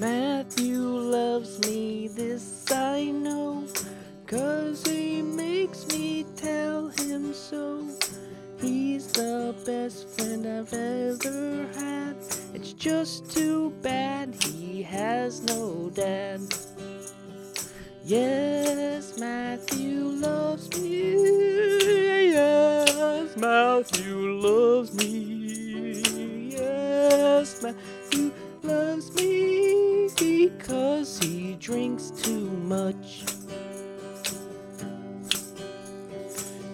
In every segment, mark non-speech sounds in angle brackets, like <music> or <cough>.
Matthew loves me, this I know, cause he makes me tell him so. He's the best friend I've ever had. It's just too bad he has no dad. Yes, Matthew loves me. Yes, Matthew loves me. Because he drinks too much.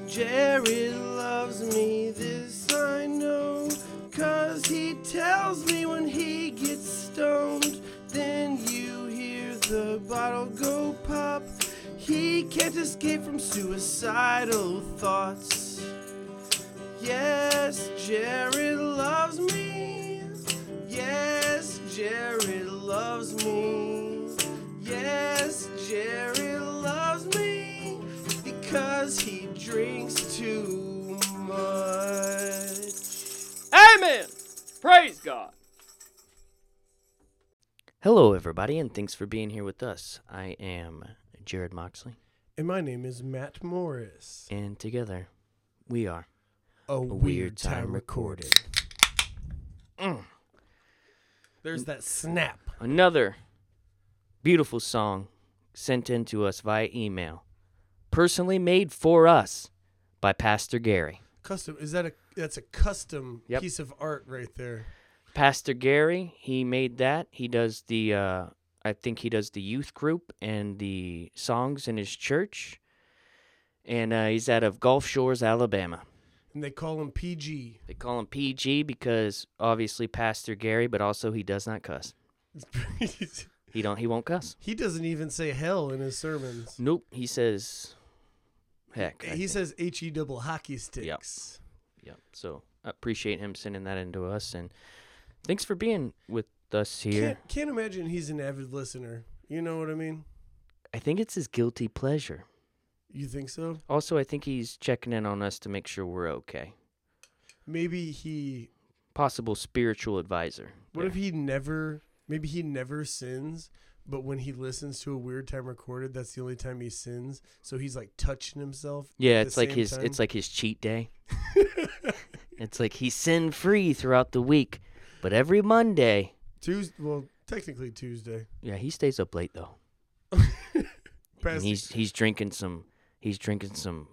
Jarrod loves me, this I know. Cause he tells me when he gets stoned. Then you hear the bottle go pop. He can't escape from suicidal thoughts. Yes, Jarrod loves me. Yes, Jared loves me. Yes, Jarrod loves me because he drinks too much. Amen. Praise God. Hello, everybody, and thanks for being here with us. I am Jarrod Moxley, And my name is Matt Morris. and together we are A, Weird Time Recorded. Mm. There's that snap. another beautiful song sent in to us via email, personally made for us by Pastor Gary. Custom. Is that a that's a custom Yep. piece of art right there? Pastor Gary, he made that. He does the uh I think he does the youth group and the songs in his church. And uh, he's out of Gulf Shores, Alabama. And they call him PG. They call him PG because obviously Pastor Gary, but also he does not cuss. <laughs> He don't he won't cuss. he doesn't even say hell in his sermons. Nope, he says heck. I He think. says H E double hockey sticks. Yep. yep. So I appreciate him sending that into us and thanks for being with us here. Can't can't imagine he's an avid listener. You know what I mean? I think it's his guilty pleasure. You think so? Also, I think he's checking in on us to make sure we're okay. Maybe he. Possible spiritual advisor. What there. if he never? Maybe he never sins, but when he listens to a weird time recorded, that's the only time he sins. So he's like touching himself. Yeah, it's like his time? it's like his cheat day. <laughs> It's like he's sin free throughout the week, but every Monday, Tuesday. Well, technically Tuesday. yeah, he stays up late though. <laughs> And he's he's drinking some he's drinking some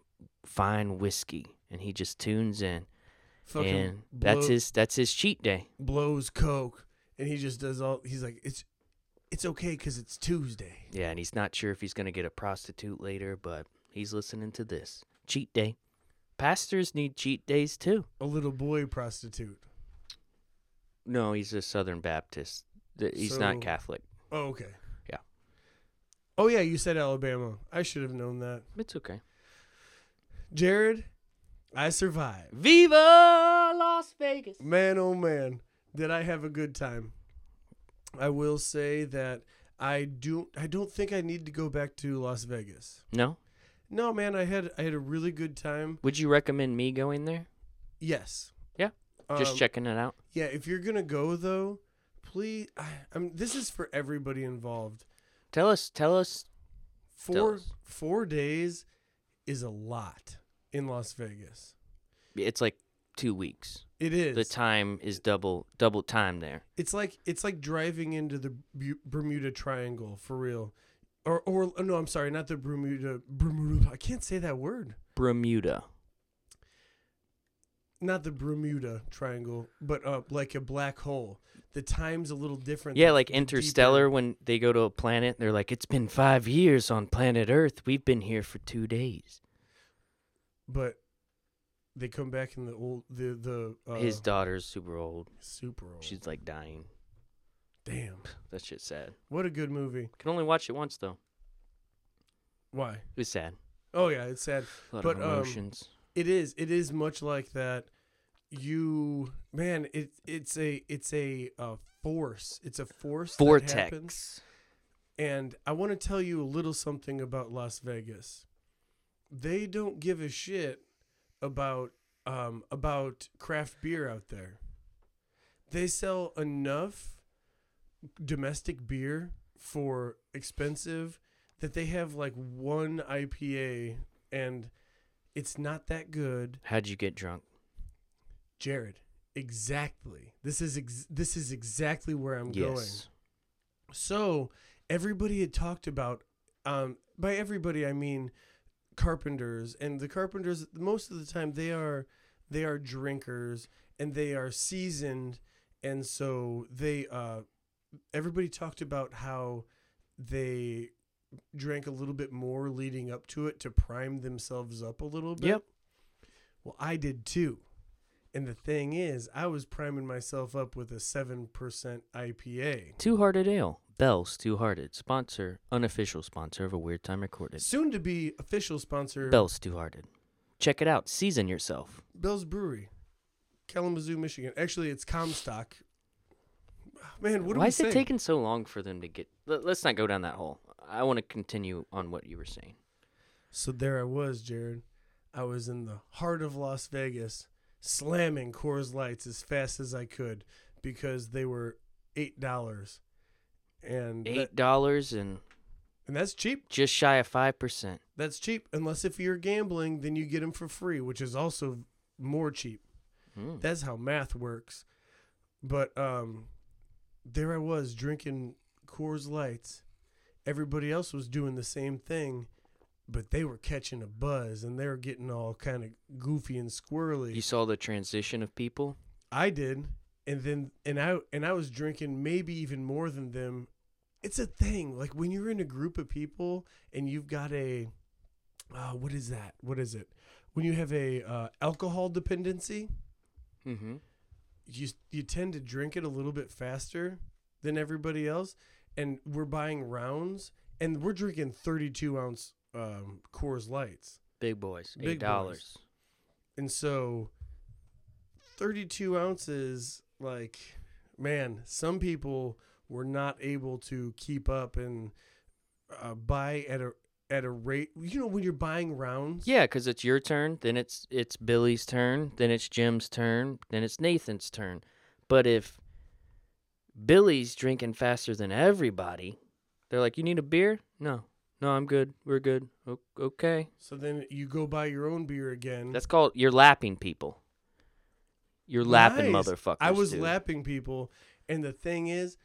fine whiskey and he just tunes in fucking and that's his that's his cheat day. blows coke, and he just does all. He's like, it's it's okay because it's Tuesday. Yeah, and he's not sure if he's going to get a prostitute later, but he's listening to this. Cheat day. Pastors need cheat days too. A little boy prostitute. No, he's a Southern Baptist. He's So- not Catholic. Oh, okay. Yeah. Oh yeah, you said Alabama. I should have known that. It's okay. Jarrod, I survived. Viva Las Vegas. Man, oh man, did I have a good time. I will say that I do. I don't think I need to go back to Las Vegas. No? No, man, I had I had a really good time. Would you recommend me going there? Yes. Yeah, Just Um, checking it out. Yeah, if you're gonna go though, please. I, I'm. This is for everybody involved. Tell us, tell us. Four us. four days is a lot in Las Vegas. It's like two weeks. It is. The time is double double time there. It's like it's like driving into the Bu- Bermuda Triangle for real, or or oh, no, I'm sorry, not the Bermuda Bermuda. I can't say that word. Bermuda. Not the Bermuda Triangle, but uh, like a black hole. The time's a little different. Yeah, like Interstellar deeper- when they go to a planet, they're like, It's been five years on planet Earth. We've been here for two days. But they come back in the old the the uh, His daughter's super old. super old. She's like dying. damn. <laughs> That shit's sad. What a good movie. Can only watch it once though. Why? It was sad. Oh yeah, it's sad. A lot But, of um, emotions. It is. It is much like that. You man, it it's a it's a, uh force. It's a force. that happens. Vortex. And I want to tell you a little something about Las Vegas. They don't give a shit about um about craft beer out there. They sell enough domestic beer for expensive that they have like one IPA and it's not that good. How'd you get drunk? Jarrod, exactly. This is ex- this is exactly where I'm going. Yes. So everybody had talked about, um, by everybody I mean carpenters, and the carpenters most of the time they are they are drinkers and they are seasoned, and so they uh, everybody talked about how they drank a little bit more leading up to it to prime themselves up a little bit. Yep. Well, I did too. And the thing is, I was priming myself up with a 7% IPA. Two Hearted Ale. Bell's Two Hearted. Sponsor, unofficial sponsor of A Weird Time Recorded. Soon to be official sponsor, Bell's Two Hearted. Check it out. Season yourself. Bell's Brewery, Kalamazoo, Michigan. Actually, it's Comstock. Man, what Why is it taking so long for them to get. Let, let's not go down that hole. I want to continue on what you were saying. So there I was, Jarrod. I was in the heart of Las Vegas, slamming Coors Lights as fast as I could because they were eight dollars, and Eight dollars and and that's cheap. just shy of five percent. That's cheap. Unless if you're gambling, then you get them for free, which is also more cheap. Mm. That's how math works. But um, there I was drinking Coors Lights. Everybody else was doing the same thing, but they were catching a buzz and they were getting all kind of goofy and squirrely. You saw the transition of people. I did, and then and I and I was drinking maybe even more than them. It's a thing. Like when you're in a group of people and you've got a, uh, what is that? What is it? When you have a uh, alcohol dependency, Mm-hmm. you you tend to drink it a little bit faster than everybody else, and we're buying rounds, and we're drinking 32 ounce um, Coors Lights, Big boys. Big Eight dollars. and so 32 ounces, like man, some people were not able to keep up and uh, buy at a at a rate. You know, when you're buying rounds, Yeah, because it's your turn, then it's it's Billy's turn, then it's Jim's turn, then it's Nathan's turn. But if Billy's drinking faster than everybody, they're like, "You need a beer? No, no, I'm good. We're good. O- okay." So then you go buy your own beer again. That's called you're lapping people. You're lapping Nice. motherfuckers. I was dude. lapping people, and the thing is,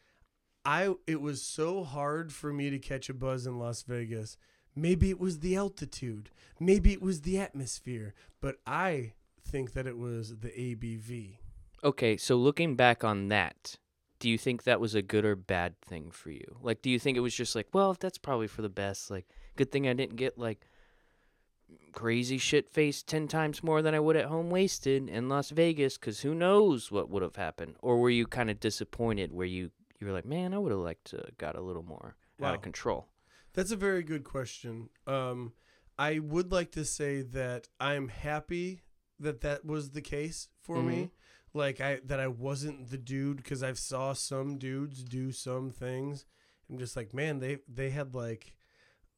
I it was so hard for me to catch a buzz in Las Vegas. Maybe it was the altitude, maybe it was the atmosphere, but I think that it was the ABV. Okay, so looking back on that, do you think that was a good or bad thing for you? Like, do you think it was just like, well, that's probably for the best. Like, good thing I didn't get like crazy shit faced 10 times more than I would at home wasted in Las Vegas because who knows what would have happened? Or were you kind of disappointed where you, you were like, man, I would have liked to got a little more out of control? That's a very good question. Um, I would like to say that I'm happy that that was the case for me. Like I that I wasn't the dude because I've saw some dudes do some things. I'm just like, man, they they had like,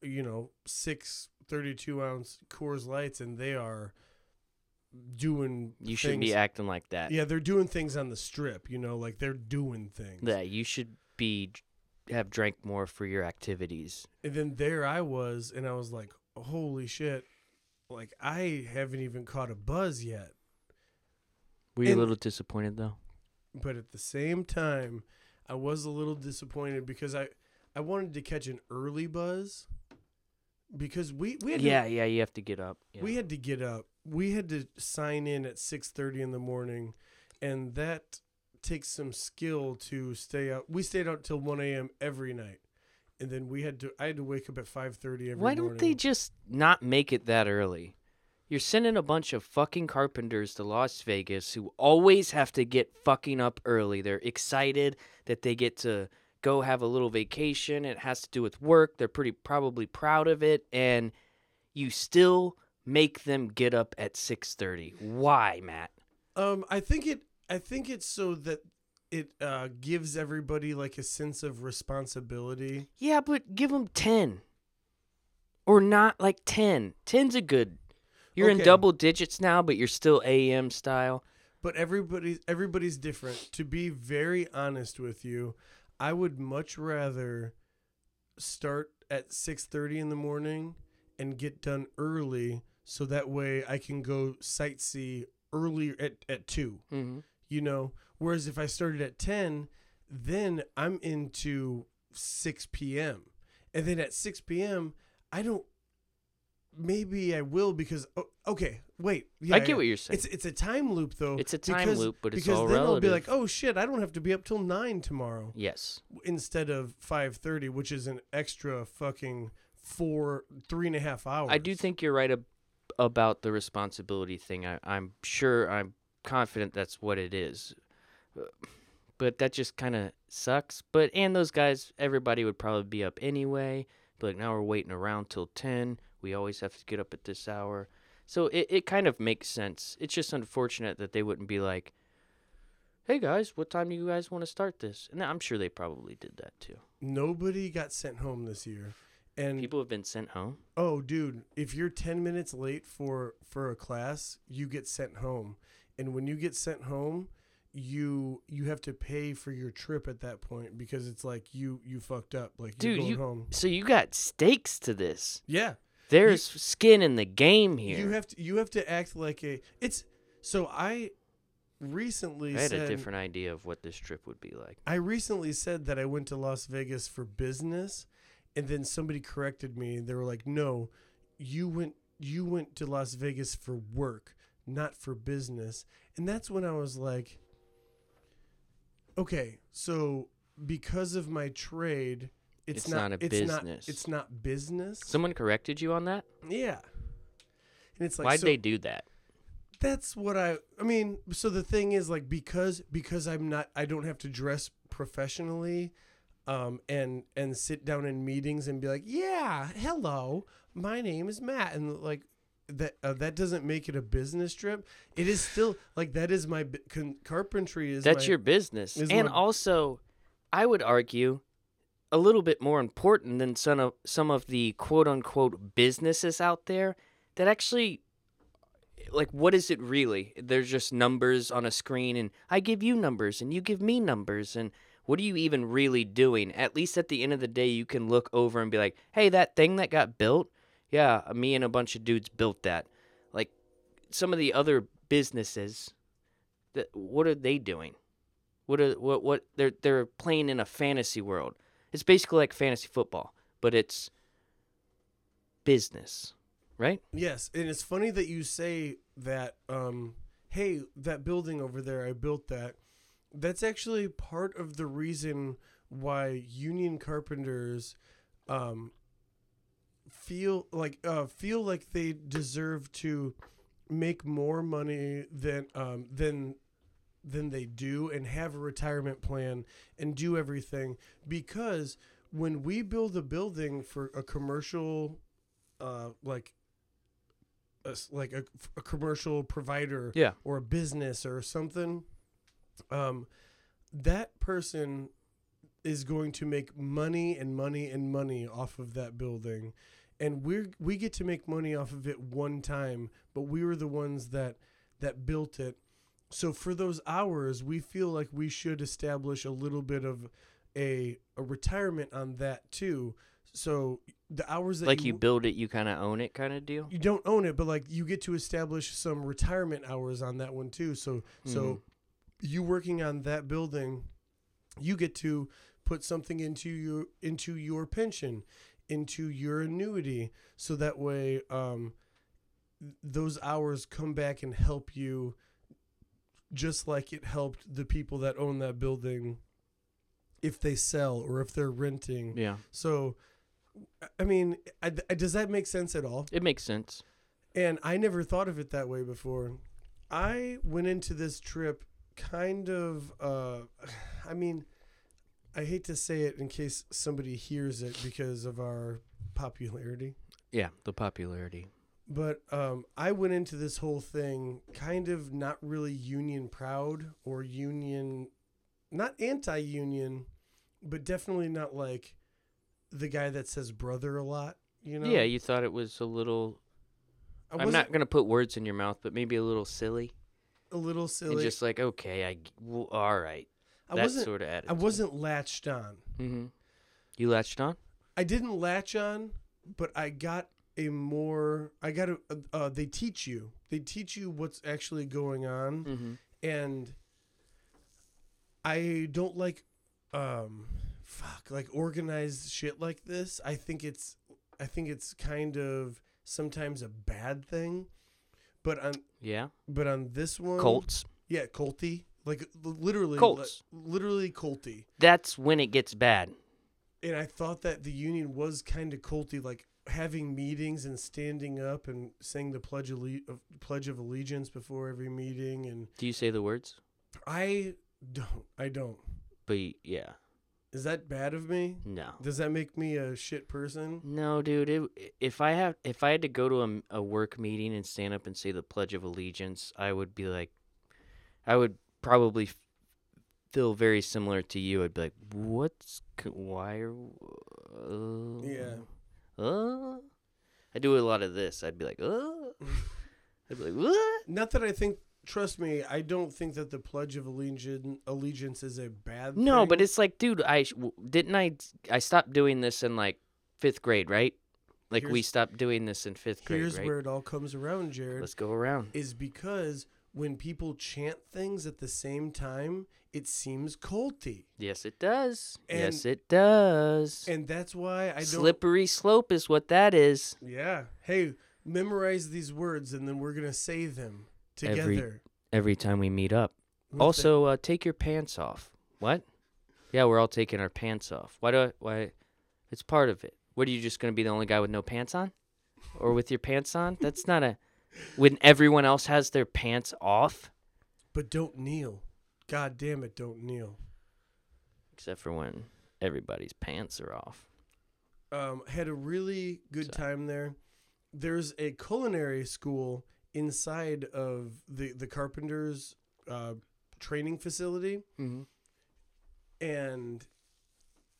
you know, six 32 ounce Coors Lights, and they are doing. You shouldn't be acting like that. Yeah, they're doing things on the strip. You know, like they're doing things. yeah you should be have drank more for your activities. And then there I was, and I was like, holy shit. Like, I haven't even caught a buzz yet. Were you And- a little disappointed though? But at the same time, I was a little disappointed because I, I wanted to catch an early buzz because we, we had Yeah, to, yeah, you have to get up. Yeah. we had to get up. We had to sign in at 6:30 in the morning and that takes some skill to stay out. We stayed out till 1 a.m. every night. And then we had to I had to wake up at 5:30 every morning. Why don't they just not make it that early? You're sending a bunch of fucking carpenters to Las Vegas who always have to get fucking up early. They're excited that they get to go have a little vacation. It has to do with work. They're pretty probably proud of it and you still make them get up at 6:30. Why, Matt? Um, I think it. I think it's so that it uh, gives everybody like a sense of responsibility. Yeah, but give them 10. Or not like 10. 10's a good. You're in double digits now, but you're still AM style. But everybody's everybody's different. To be very honest with you, I would much rather start at 6:30 in the morning and get done early so that way I can go sightsee earlier at at 2 Mm-hmm. you know whereas if i started at 10 then i'm into 6 p.m and then at 6 p.m i don't maybe i will because oh, okay wait yeah, I get what you're saying. it's it's a time loop though It's a time because- loop, but it's because all then relative. i'll be like oh shit i don't have to be up till 9 tomorrow yes. instead of 5.30 which is an extra fucking four three and a half hours I do think you're right ab- about the responsibility thing. I, I'm sure, I'm confident that's what it is. But that just kind of sucks. But, and those guys, everybody would probably be up anyway. But like, now we're waiting around till 10. We always have to get up at this hour. So it, it kind of makes sense. It's just unfortunate that they wouldn't be like, hey guys, what time do you guys want to start this? And I'm sure they probably did that too. nobody got sent home this year and People have been sent home. Oh, dude, if you're 10 minutes late for for a class, you get sent home. And when you get sent home, you you have to pay for your trip at that point because it's like you you fucked up. Like you're Dude, going you- home. So you got stakes to this. Yeah. There's skin in the game here. You have to you have to act like a it's so I recently I had said a different idea of what this trip would be like. I recently said that I went to Las Vegas for business, and then somebody corrected me. They were like, "No, you went you went to Las Vegas for work, not for business." And that's when I was like, "Okay, so because of my trade, it's, It's not, not a it's not business. it's not business." Someone corrected you on that? yeah. And it's like Why'd so- they do that? that's what I I mean, so the thing is like because because I'm not I don't have to dress professionally um and and sit down in meetings and be like, "Yeah, hello. My name is Matt." And like that uh, that doesn't make it a business trip. It is still like that is my con- carpentry is That's my, your business. And my- also, I would argue a little bit more important than some of some of the quote unquote businesses out there that actually like what is it really? There's just numbers on a screen and I give you numbers and you give me numbers and what are you even really doing? At least at the end of the day you can look over and be like, "Hey, that thing that got built, yeah, me and a bunch of dudes built that." Like some of the other businesses that what are they doing? What are what what they're they're playing in a fantasy world. It's basically like fantasy football, but it's business, right? Yes, and it's funny that you say that. Um, hey, that building over there, I built that. That's actually part of the reason why union carpenters um, feel like uh, feel like they deserve to make more money than um, than than they do and have a retirement plan and do everything because when we build a building for a commercial uh, like a, like a, a commercial provider Yeah. or a business or something um that person is going to make money and money and money off of that building and we're we get to make money off of it one time but we were the ones that that built it so for those hours we feel like we should establish a little bit of a a retirement on that too so the hours that Like you build it, you kind of own it, kind of deal. you don't own it, but like you get to establish some retirement hours on that one too. So Mhm. so you working on that building, you get to put something into your into your pension, into your annuity, so that way um, those hours come back and help you, just like it helped the people that own that building. If they sell or if they're renting, Yeah, so I- mean, I, I- does that make sense at all? it makes sense. And I never thought of it that way before. I went into this trip kind of uh <sighs> I mean, I hate to say it in case somebody hears it because of our popularity, Yeah, the popularity. but um I went into this whole thing kind of not really union proud or union not anti-union, but definitely not like the guy that says brother a lot, you know? Yeah, you thought it was a little. I'm not gonna put words in your mouth, but maybe a little silly. A little silly. And just like, okay, I well, all right. I that wasn't. sort of attitude. I wasn't latched on. Mm-hmm. You latched on. I didn't latch on, but I got a more. I got a. Uh, they teach you. They teach you what's actually going on, Mm-hmm. and I don't like, um, fuck, like organized shit like this. I think it's. I think it's kind of sometimes a bad thing, but on Yeah. but on this one, Colts. Yeah, Colty. Like literally, Colts. li- literally Colty. That's when it gets bad. And I thought that the union was kind of Colty, like having meetings and standing up and saying the pledge of pledge of allegiance before every meeting. And Do you say the words? I don't. I don't. But yeah. Is that bad of me? No. Does that make me a shit person? No, dude. It, if I have, if I had to go to a, a work meeting and stand up and say the Pledge of Allegiance, I would be like, I would probably feel very similar to you. I'd be like, what's, why are, uh, Yeah. uh? I do a lot of this. I'd be like, uh. <laughs> I'd be like, what? Not that I think. Trust me, I don't think that the pledge of allegiance allegiance is a bad. No, thing. but it's like, dude, I didn't I. I stopped doing this in like fifth grade, right? Like we stopped doing this in fifth grade, here's right? where it all comes around, Jarrod. Let's go around. is because when people chant things at the same time, it seems culty. Yes, it does. yes, it does. And that's why I don't Slippery slope is what that is. Yeah. Hey, memorize these words and then we're going to say them together. Every time we meet up. Also, uh, take your pants off. What? Yeah, we're all taking our pants off. Why do I? Why? It's part of it. What are you just gonna be the only guy with no pants on, or with your pants on? That's not a. When everyone else has their pants off, but don't kneel. God damn it, don't kneel. except for when everybody's pants are off. Um had a really good So- time there. There's a culinary school inside of the the carpenters uh training facility Mm-hmm. and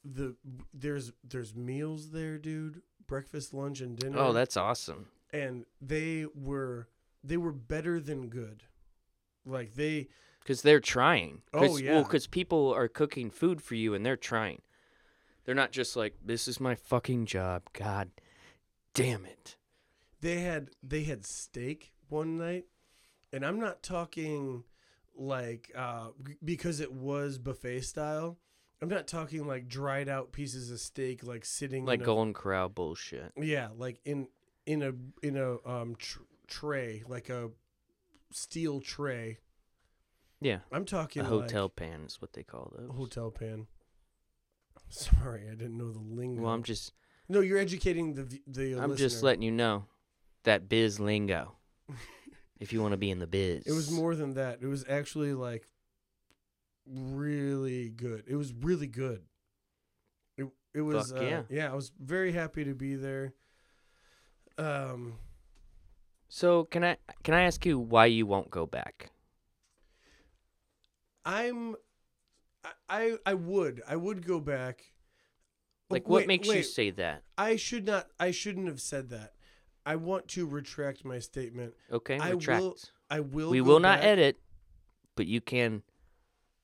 the there's there's meals there, dude. Breakfast, lunch, and dinner. Oh, that's awesome. and they were they were better than good. Like they Because they're trying. Oh, 'Cause- yeah. Well, because people are cooking food for you and they're trying. They're not just like, this is my fucking job. God damn it. they had they had steak one night, and I'm not talking like uh because it was buffet style. I'm not talking like dried out pieces of steak like sitting Like a, Golden Corral bullshit. yeah like in in a in a um tr- tray like a steel tray. Yeah. I'm talking A like hotel pan is what they call those. hotel pan. Sorry, I didn't know the lingo. Well, I'm just, no, you're educating the the. Uh, I'm just letting you know that biz lingo. If you want to be in the biz. It was more than that. It was actually like really good. It was really good. It it was Fuck uh, yeah. yeah. I was very happy to be there. Um, So can I can I ask you why you won't go back? I'm I I, would I would go back. Like, what wait, makes you say that? I should not. I shouldn't have said that. I want to retract my statement. Okay, I will retract. I will. we will not back. edit, but you can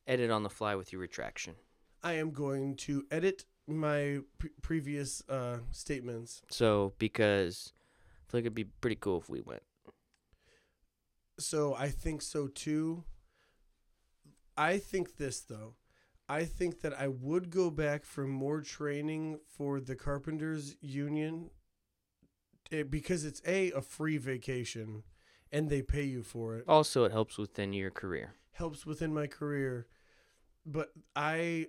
edit on the fly with your retraction. I am going to edit my pre- previous uh, statements. So because I feel like it'd be pretty cool if we went. So I think so too. I think this though. I think that I would go back for more training for the carpenters union eh, because it's a a free vacation and they pay you for it. Also, it helps within your career. Helps within my career. But I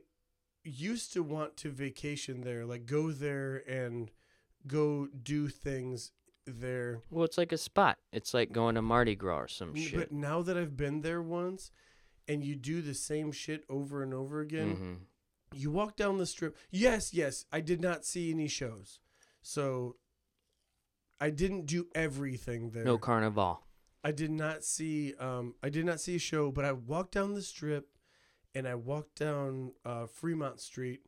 used to want to vacation there, like go there and go do things there. Well, it's like a spot. It's like going to Mardi Gras or some shit. But now that I've been there once and you do the same shit over and over again, hmm you walk down the strip. Yes, yes, I did not see any shows. So I didn't do everything there. No carnival. I did not see um I did not see a show, but I walked down the strip and I walked down uh, Fremont Street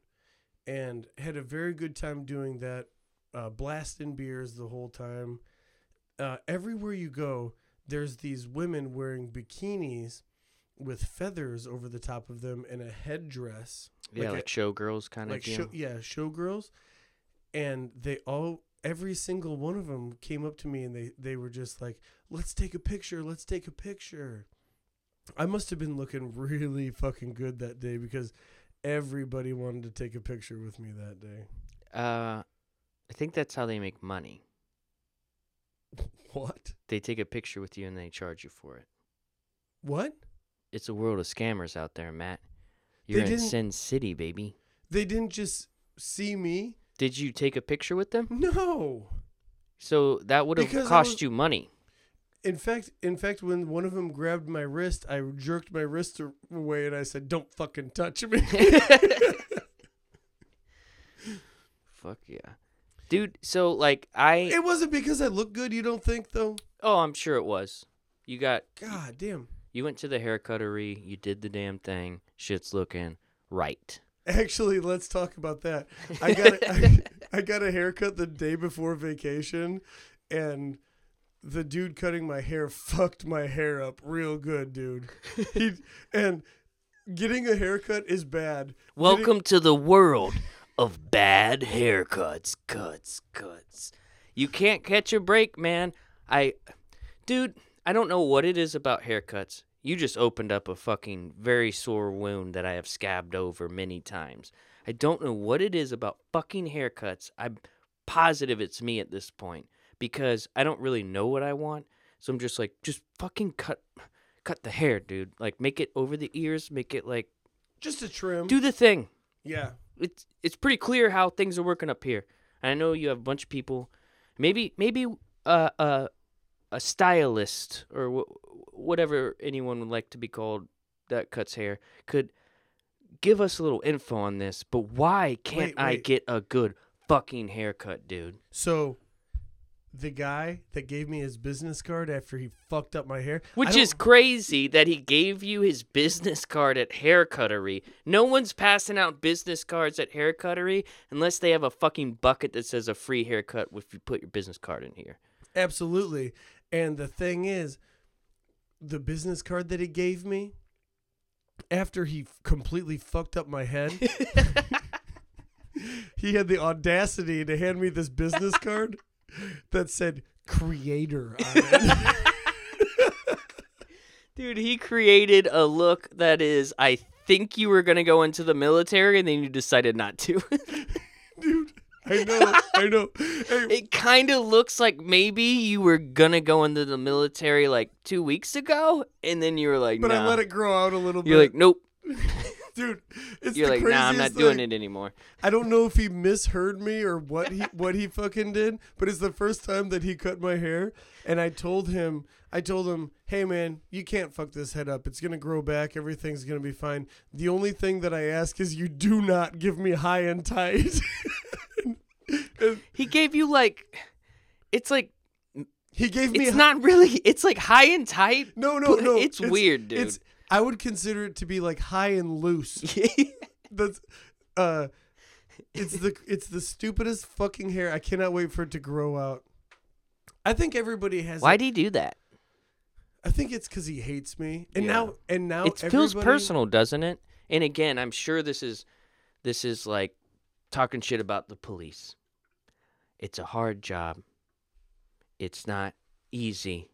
and had a very good time doing that. Uh, blasting beers the whole time. Uh, everywhere you go, there's these women wearing bikinis with feathers over the top of them and a headdress. Yeah, Like like, a- showgirls kind like of show, yeah, showgirls, and they all every single one of them came up to me and they they were just like, "Let's take a picture. Let's take a picture." I must have been looking <laughs> really fucking good that day because everybody wanted to take a picture with me that day. Uh, I think that's how they make money. <laughs> What? They take a picture with you and they charge you for it. What? It's a world of scammers out there, Matt. You're in didn't- Sin City, baby. They didn't just see me. Did you take a picture with them? No. So that would have Because I cost was- you money. In fact, in fact, when one of them grabbed my wrist, I jerked my wrist a- away and I said, "Don't fucking touch me." <laughs> Fuck yeah. Dude, so like I it wasn't because I look good. You don't think though? Oh, I'm sure it was. You got God damn. you went to the haircuttery, you did the damn thing. Shit's looking right. Actually, let's talk about that. I got a, I, <laughs> <laughs> I got a haircut the day before vacation, and the dude cutting my hair fucked my hair up real good, dude. He <laughs> and getting a haircut is bad. Welcome to the world of bad haircuts, cuts, cuts. You can't catch a break, man. I dude, I don't know what it is about haircuts. You just opened up a fucking very sore wound that I have scabbed over many times. I don't know what it is about fucking haircuts. I'm positive it's me at this point because I don't really know what I want. So I'm just like, just fucking cut cut the hair, dude. Like make it over the ears, make it like Just a trim. do the thing Yeah. it's it's pretty clear how things are working up here. And I know you have a bunch of people, maybe maybe uh, uh, a stylist or whatever anyone would like to be called that cuts hair could give us a little info on this. But why can't Wait, I wait. get a good fucking haircut, dude? So, the guy that gave me his business card after he fucked up my hair, Which is crazy that he gave you his business card at Haircuttery. No one's passing out business cards at Haircuttery unless they have a fucking bucket that says a free haircut if you put your business card in here. Absolutely. And the thing is, the business card that he gave me, after he f- completely fucked up my head, <laughs> he had the audacity to hand me this business <laughs> card that said creator on it. <laughs> Dude, he created a look that is, I think you were going to go into the military and then you decided not to. Dude, I know, I know. Hey, it kind of looks like maybe you were to go into the military like two weeks ago and then you were like, but nah. I let it grow out a little bit. You're like, nope. <laughs> Dude, it's You're the like, nah, I'm not thing. doing it anymore. I don't know if he misheard me or what he what he fucking did, but it's the first time that he cut my hair and I told him I told him, "Hey man, you can't fuck this head up. It's going to grow back. Everything's going to be fine. The only thing that I ask is you do not give me high and tight." <laughs> He gave you like, it's like, he gave me it's not really, it's like high and tight. No, no, no. it's weird, dude. It's I would consider it to be like high and loose. <laughs> That's uh it's the it's the stupidest fucking hair. I cannot wait for it to grow out. I think everybody has Why'd he do that? I think it's cuz he hates me. And Yeah. now and now it feels personal, doesn't it? And again, I'm sure this is this is like talking shit about the police. It's a hard job. It's not easy.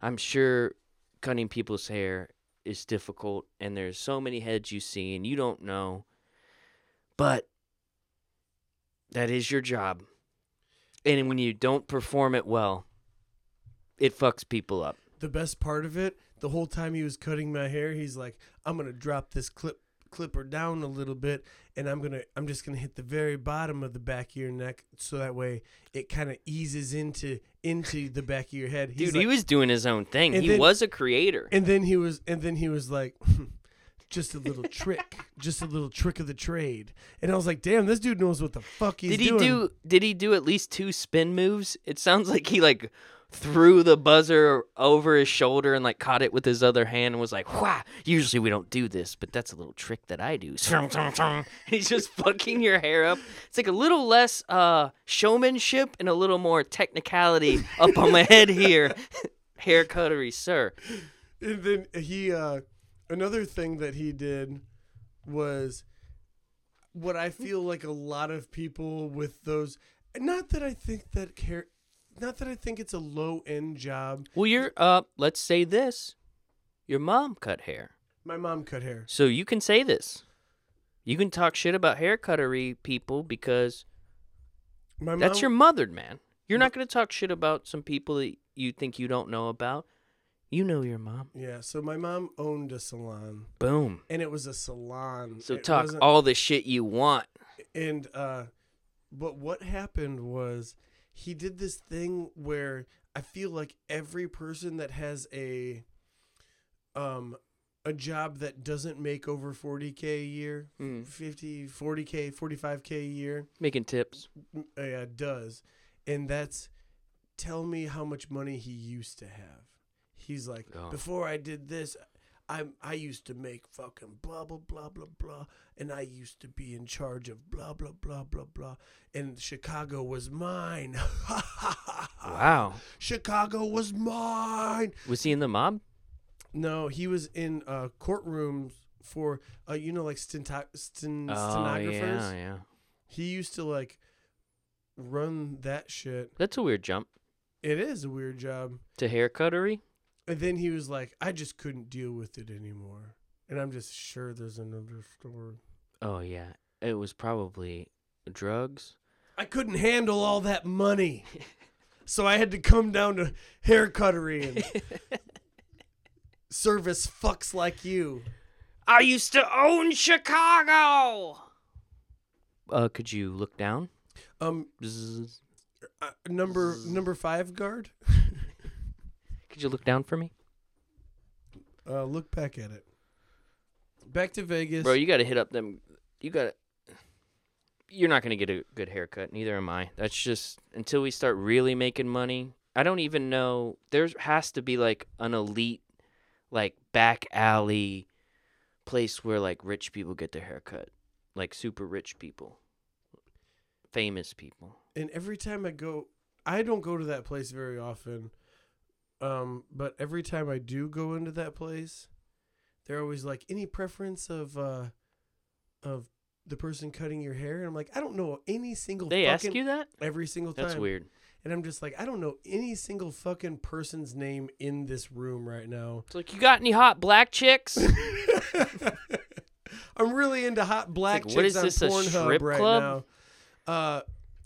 I'm sure cutting people's hair is difficult and there's so many heads you see and you don't know. But that is your job. And when you don't perform it well, it fucks people up. The best part of it, the whole time he was cutting my hair, he's like, "I'm going to drop this clip clipper down a little bit and I'm going to I'm just going to hit the very bottom of the back of your neck so that way it kind of eases into into the back of your head." He's Dude, like, he was doing his own thing. He then- was a creator. And then he was, and then he was like, <laughs> just a little trick, just a little trick of the trade. And I was like, damn, this dude knows what the fuck he's did he doing. do did he do at least two spin moves? It sounds like he like threw the buzzer over his shoulder and like caught it with his other hand and was like, "Wah! Usually we don't do this, but that's a little trick that I do." <laughs> He's just <laughs> fucking your hair up. It's like a little less uh showmanship and a little more technicality up on my <laughs> head here. Hair cuttery, sir. And then he, uh, another thing that he did was what I feel like a lot of people with those. Not that I think that care. Not that I think it's a low end job. Well, you're uh. Let's say this. Your mom cut hair, My mom cut hair. so you can say this. You can talk shit about haircuttery people because My that's your mother, man. You're not gonna talk shit about some people that you think you don't know about. You know your mom. Yeah. So my mom owned a salon, Boom. and it was a salon. So It talk all the shit you want. and uh but what happened was he did this thing where i feel like every person that has a um a job that doesn't make over 40k a year Mm. 50 40k 45k a year Making tips. Yeah, uh, does and that's tell me how much money he used to have he's like Oh. before i did this I I used to make fucking blah blah blah blah blah, and I used to be in charge of blah blah blah blah blah, and Chicago was mine. <laughs> Wow. Chicago was mine. Was he in the mob? No, he was in uh, courtrooms for uh, you know like stento- sten- Oh stenographers. yeah, yeah. He used to like run that shit. That's a weird jump It is a weird job. to hair cuttery. And then he was like, I just couldn't deal with it anymore. And I'm just sure there's another story. Oh yeah, it was probably drugs. I couldn't handle all that money. <laughs> so I had to come down to hair cuttery and service fucks like you. I used to own Chicago. Uh, could you look down? Um, Bzzz. uh, number number five guard. Could you look down for me, Uh, look back at it. Back to Vegas. bro? You got to hit up them. You got to. You're not gonna get a good haircut. Neither am I. That's just until we start really making money. I don't even know. There has to be like an elite, like back alley, place where like rich people get their haircut, like super rich people, famous people. and every time I go, I don't go to that place very often. Um, but every time I do go into that place, they're always like, "Any preference of uh, of the person cutting your hair?" And I'm like, "I don't know any single." They ask fucking, you that? every single time. That's weird. And I'm just like, I don't know any single fucking person's name in this room right now. It's like you got any hot black chicks? <laughs> <laughs> I'm really into hot black like, chicks is on this, a Pornhub strip right club? now. Uh,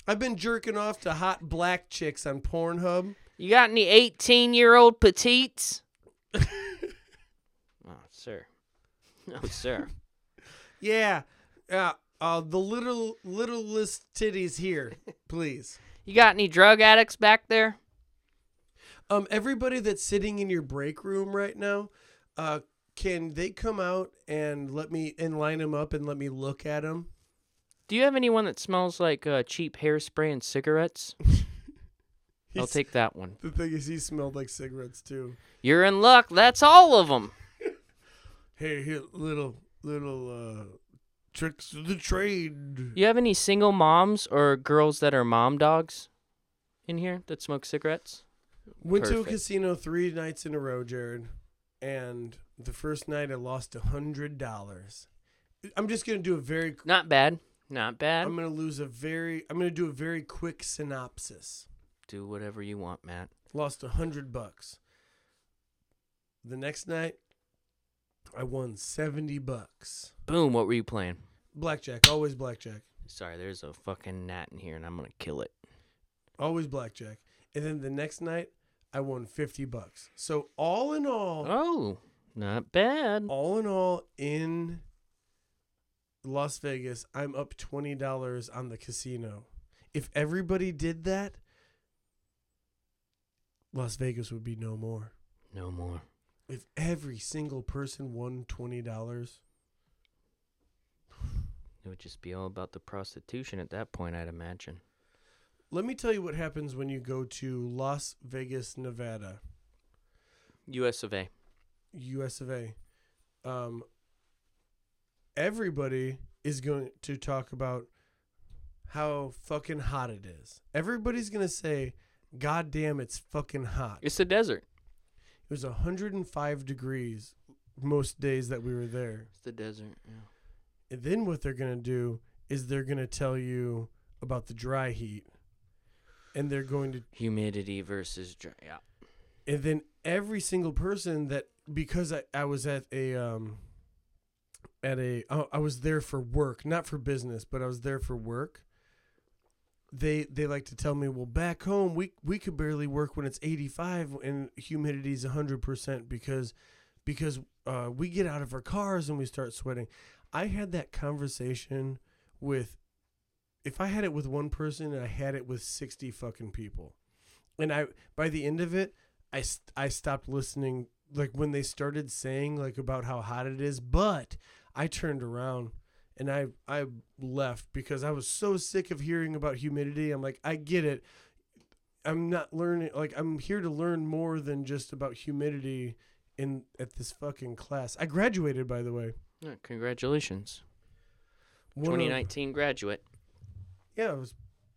I've been jerking off to hot black chicks on Pornhub. You got any 18 year old petites? <laughs> oh, sir. No, <laughs> sir. Yeah, yeah. Uh, the little littlest titties here, <laughs> please. You got any drug addicts back there? Um, everybody that's sitting in your break room right now, uh, can they come out and let me and line them up and let me look at them? Do you have anyone that smells like uh, cheap hairspray and cigarettes? I'll take that one. The thing is, he smelled like cigarettes too. You're in luck. That's all of them. <laughs> Hey, here, little little uh, tricks of the trade. You have any single moms or girls that are mom dogs in here that smoke cigarettes? Went to a casino three nights in a row, Jarrod, and the first night I lost a hundred dollars. I'm just gonna do a very. Not bad. Not bad. I'm gonna lose a very. I'm gonna do a very quick synopsis. Do whatever you want, Matt. Lost a hundred bucks. The next night, I won seventy bucks. Boom. What were you playing? Blackjack, always blackjack, Sorry, there's a fucking gnat in here and I'm going to kill it. always blackjack. And then the next night, I won fifty bucks. So all in all, Oh, not bad. all in all, in Las Vegas, I'm up twenty dollars on the casino. If everybody did that, Las Vegas would be no more. No more. If every single person won twenty dollars, It would just be all about the prostitution at that point, I'd imagine. let me tell you what happens when you go to Las Vegas, Nevada, US of A. US of A. Um, everybody is going to talk about how fucking hot it is. Everybody's gonna say, "God damn, it's fucking hot." It's the desert. It was 105 degrees most days that we were there. It's the desert. Yeah. And then what they're gonna do is they're gonna tell you about the dry heat, and they're going to Humidity versus dry. Yeah. and then every single person that because I, I was at a um at a oh, was there for work not for business but I was there for work they they like to tell me well back home we we could barely work when it's 85 and humidity is 100% because because uh, we get out of our cars and we start sweating. I had that conversation with if I had it with one person and I had it with 60 fucking people. And I by the end of it I, I stopped listening like when they started saying like about how hot it is but I turned around and I I left because I was so sick of hearing about humidity I'm like I get it I'm not learning like I'm here to learn more than just about humidity in at this fucking class I graduated by the way Yeah, congratulations. One of- 2019 graduate. yeah I was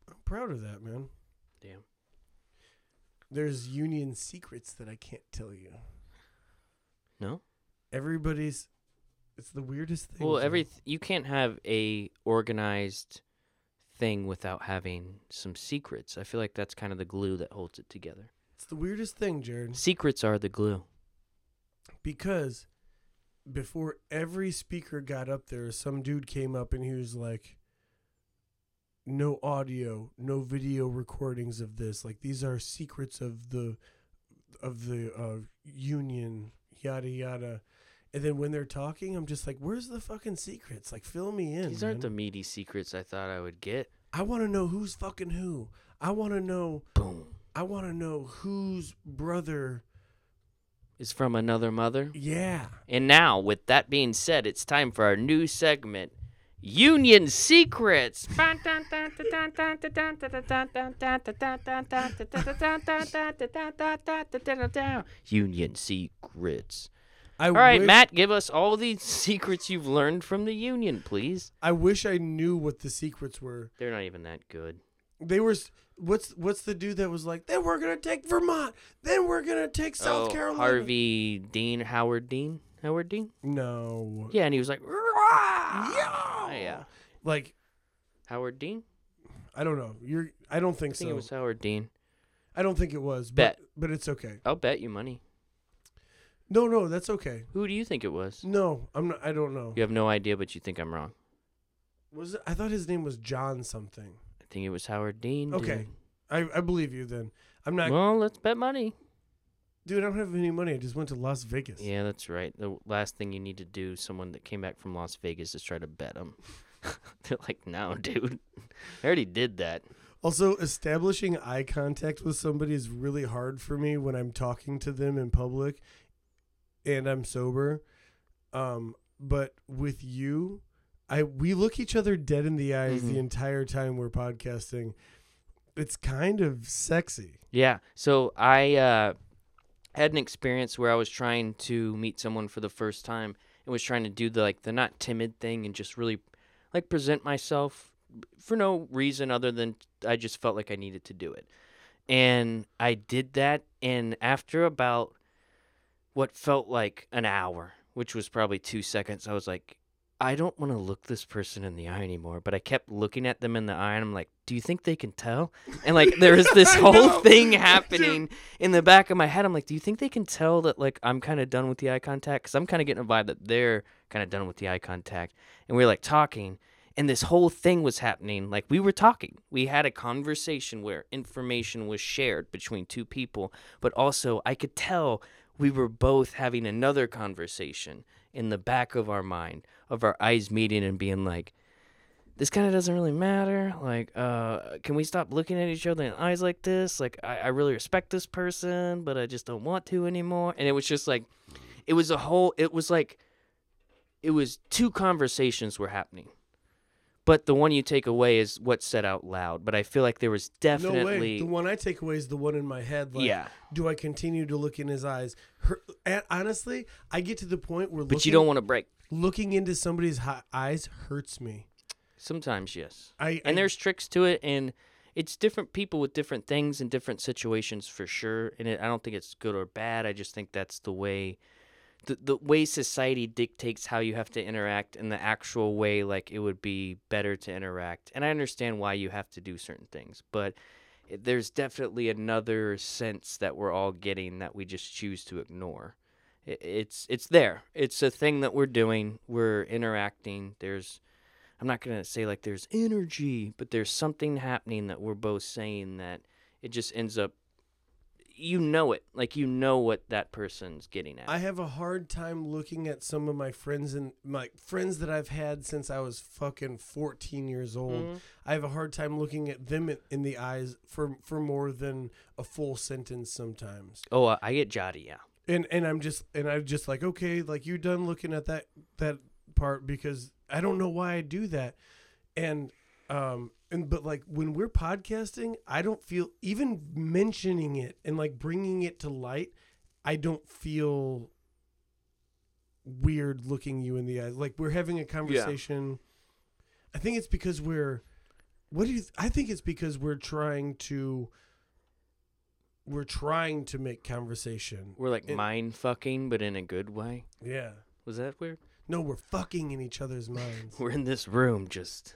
I'm proud of that man Damn. there's union secrets that I can't tell you No? everybody's it's the weirdest thing Well, every you can't have a organized thing without having some secrets. I feel like that's kind of the glue that holds it together. it's the weirdest thing Jarrod Secrets are the glue. because before every speaker got up there, some dude came up and he was like, "No audio, no video recordings of this. Like these are secrets of the of the uh, union, yada yada." And then when they're talking, I'm just like, "Where's the fucking secrets? Like, fill me in." These aren't the meaty secrets I thought I would get. I want to know who's fucking who. I want to know. Boom. I want to know whose brother. Is from another mother. Yeah. And now, with that being said, it's time for our new segment, Union Secrets. <laughs> Union Secrets. I All right, wish, Matt, give us all the <laughs> secrets you've learned from the Union, please. I wish I knew what the secrets were. They're not even that good. They were. What's what's the dude that was like? Then we're gonna take Vermont. Then we're gonna take oh, South oh, Carolina. Harvey Dean, Howard Dean, Howard Dean. No. Yeah, and he was like, Yeah. yeah, Like Howard Dean. I don't know. You're. I don't think I think so. it was Howard Dean. I don't think it was. Bet. But, but it's okay. I'll bet you money. No, no, that's okay. Who do you think it was? No, I'm not. I don't know. You have no idea, but you think I'm wrong. Was it, I thought his name was John something. I think it was Howard Dean. Okay. I I believe you then. I'm not. Well, let's bet money. dude, I don't have any money. I just went to Las Vegas. Yeah, that's right. The last thing you need to do, someone that came back from Las Vegas, is try to bet them. <laughs> They're like, no, dude. I already did that. Also, establishing eye contact with somebody is really hard for me when I'm talking to them in public and I'm sober. Um, but with you, I we look each other dead in the eyes Mhm. the entire time we're podcasting. It's kind of sexy. Yeah. So I uh, had an experience where I was trying to meet someone for the first time and was trying to do the like the not timid thing and just really like present myself for no reason other than I just felt like I needed to do it. And I did that and after about what felt like an hour, which was probably 2 seconds, I was like I don't want to look this person in the eye anymore, but I kept looking at them in the eye and I'm like, do you think they can tell? And like there was <laughs> this whole <laughs> thing <laughs> happening in the back of my head. I'm like, do you think they can tell that like I'm kind of done with the eye contact? Because I'm kind of getting a vibe that they're kind of done with the eye contact. And we are like talking, and this whole thing was happening. Like we were talking, we had a conversation where information was shared between two people, but also I could tell we were both having another conversation in the back of our mind of our eyes meeting and being like this kind of doesn't really matter. Like, uh, can we stop looking at each other in eyes like this? Like, I, I really respect this person, but I just don't want to anymore. And it was just like, it was a whole, it was like, it was two conversations were happening. But the one you take away is what's said out loud. But I feel like there was No way. definitely, The one I take away is the one in my head. Like, yeah. do I continue to look in his eyes? Her, and honestly, I get to the point where But looking, you don't want to break. looking into somebody's eyes hurts me. Sometimes, yes. I and I- there's tricks to it and it's different people with different things and different situations for sure and it, i don't think it's good or bad i just think that's the way the the way society dictates how you have to interact in the actual way like it would be better to interact. And I understand why you have to do certain things, but there's definitely another sense that we're all getting that we just choose to ignore. It, it's it's there. It's a thing that we're doing. We're interacting. There's I'm not going to say like there's energy, but there's something happening that we're both saying that it just ends up you know it. Like you know what that person's getting at. I have a hard time looking at some of my friends and my friends that I've had since I was fucking 14 years old. Mhm. I have a hard time looking at them in, in the eyes for for more than a full sentence sometimes. Oh, uh, I get jotty, yeah. And and I'm just and I'm just like, okay, like you're done looking at that that part because I don't know why I do that. And um and but like when we're podcasting, I don't feel even mentioning it and like bringing it to light, I don't feel weird looking you in the eyes. Like we're having a conversation. I think it's because we're what do you I think it's because we're trying to we're trying to make conversation. We're like mind fucking, but in a good way. Yeah. Was that weird? No, we're fucking in each other's minds. <laughs> We're in this room just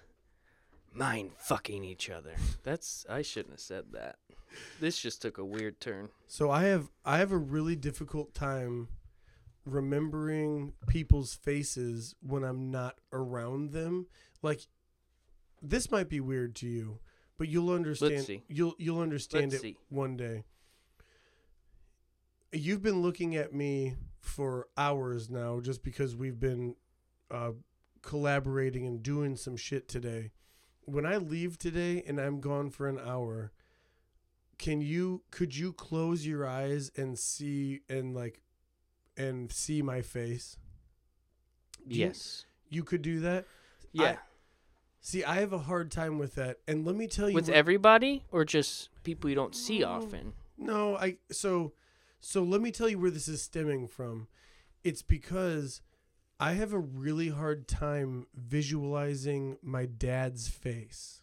mind fucking each other. That's I shouldn't have said that. This just took a weird turn. So I have I have a really difficult time remembering people's faces when I'm not around them. Like this might be weird to you, but you'll understand see. you'll you'll understand Let's it see. one day. You've been looking at me for hours now just because we've been uh, collaborating and doing some shit today. When I leave today and I'm gone for an hour, can you could you close your eyes and see and like and see my face? Do Yes. You could do that? Yeah. See, I have a hard time with that. And let me tell you With what- everybody or just people you don't see Oh. often? No, I so so let me tell you where this is stemming from. It's because I have a really hard time visualizing my dad's face.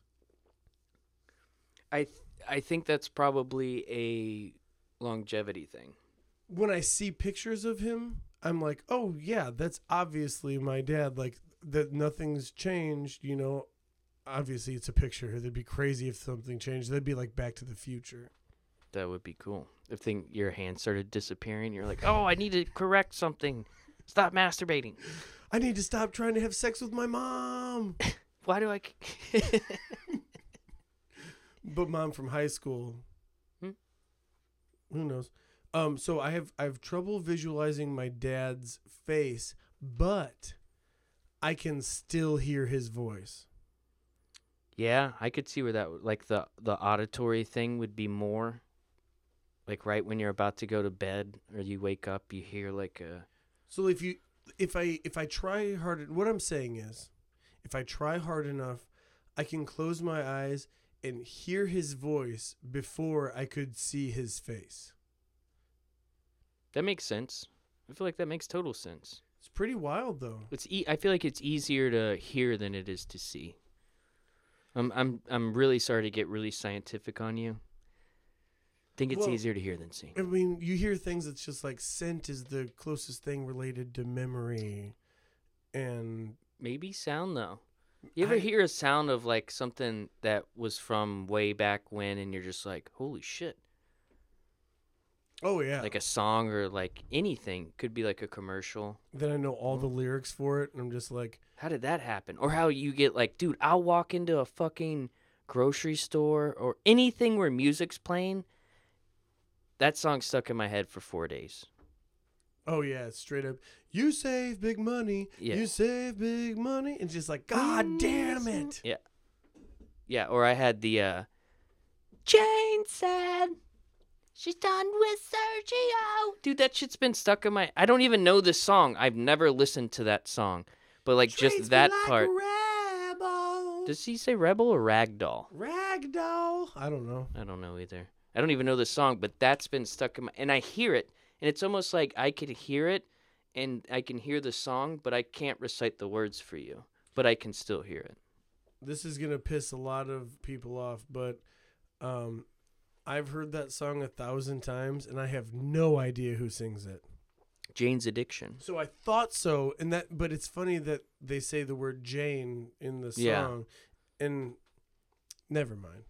I th- I think that's probably a longevity thing. When I see pictures of him, I'm like, "Oh yeah, that's obviously my dad." Like that nothing's changed, you know. Obviously, it's a picture. That'd be crazy if something changed. That'd be like Back to the Future. That would be cool. If thing your hand started disappearing, you're like, "Oh, I need to correct something. Stop masturbating." I need to stop trying to have sex with my mom. <laughs> Why do I? <laughs> but mom from high school. Hmm. Who knows? Um, so I have I have trouble visualizing my dad's face, but I can still hear his voice. yeah, I could see where that would- like the the auditory thing would be more. Like right when you're about to go to bed or you wake up, you hear like a So if you if I if I try hard what I'm saying is if I try hard enough, I can close my eyes and hear his voice before I could see his face. that makes sense. I feel like that makes total sense. It's pretty wild though. It's e- I feel like it's easier to hear than it is to see. I'm I'm I'm really sorry to get really scientific on you. Think it's Well, easier to hear than see. I mean, you hear things that's just like scent is the closest thing related to memory, and Maybe sound though. You ever I- hear a sound of like something that was from way back when, and you're just like, "Holy shit!" oh yeah, Like a song or like anything could be like a commercial. then I know all the lyrics for it, and I'm just like, How did that happen? Or how you get like, dude, I'll walk into a fucking grocery store or anything where music's playing. That song stuck in my head for four days. oh yeah, straight up. You save big money, Yeah. you save big money, and just like, God damn it. Yeah. Yeah, or I had the uh Jane said she's done with Sergio. Dude, that shit's been stuck in my I don't even know this song. I've never listened to that song. But like Treats just that like part. rebel. Does he say rebel or ragdoll? Ragdoll. I don't know. I don't know either. I don't even know the song, but that's been stuck in my and I hear it and it's almost like I could hear it and I can hear the song, but I can't recite the words for you. But I can still hear it. This is gonna piss a lot of people off, but um, I've heard that song a thousand times, and I have no idea who sings it. Jane's Addiction. So I thought so, and that. But it's funny that they say the word Jane in the song, Yeah. and never mind.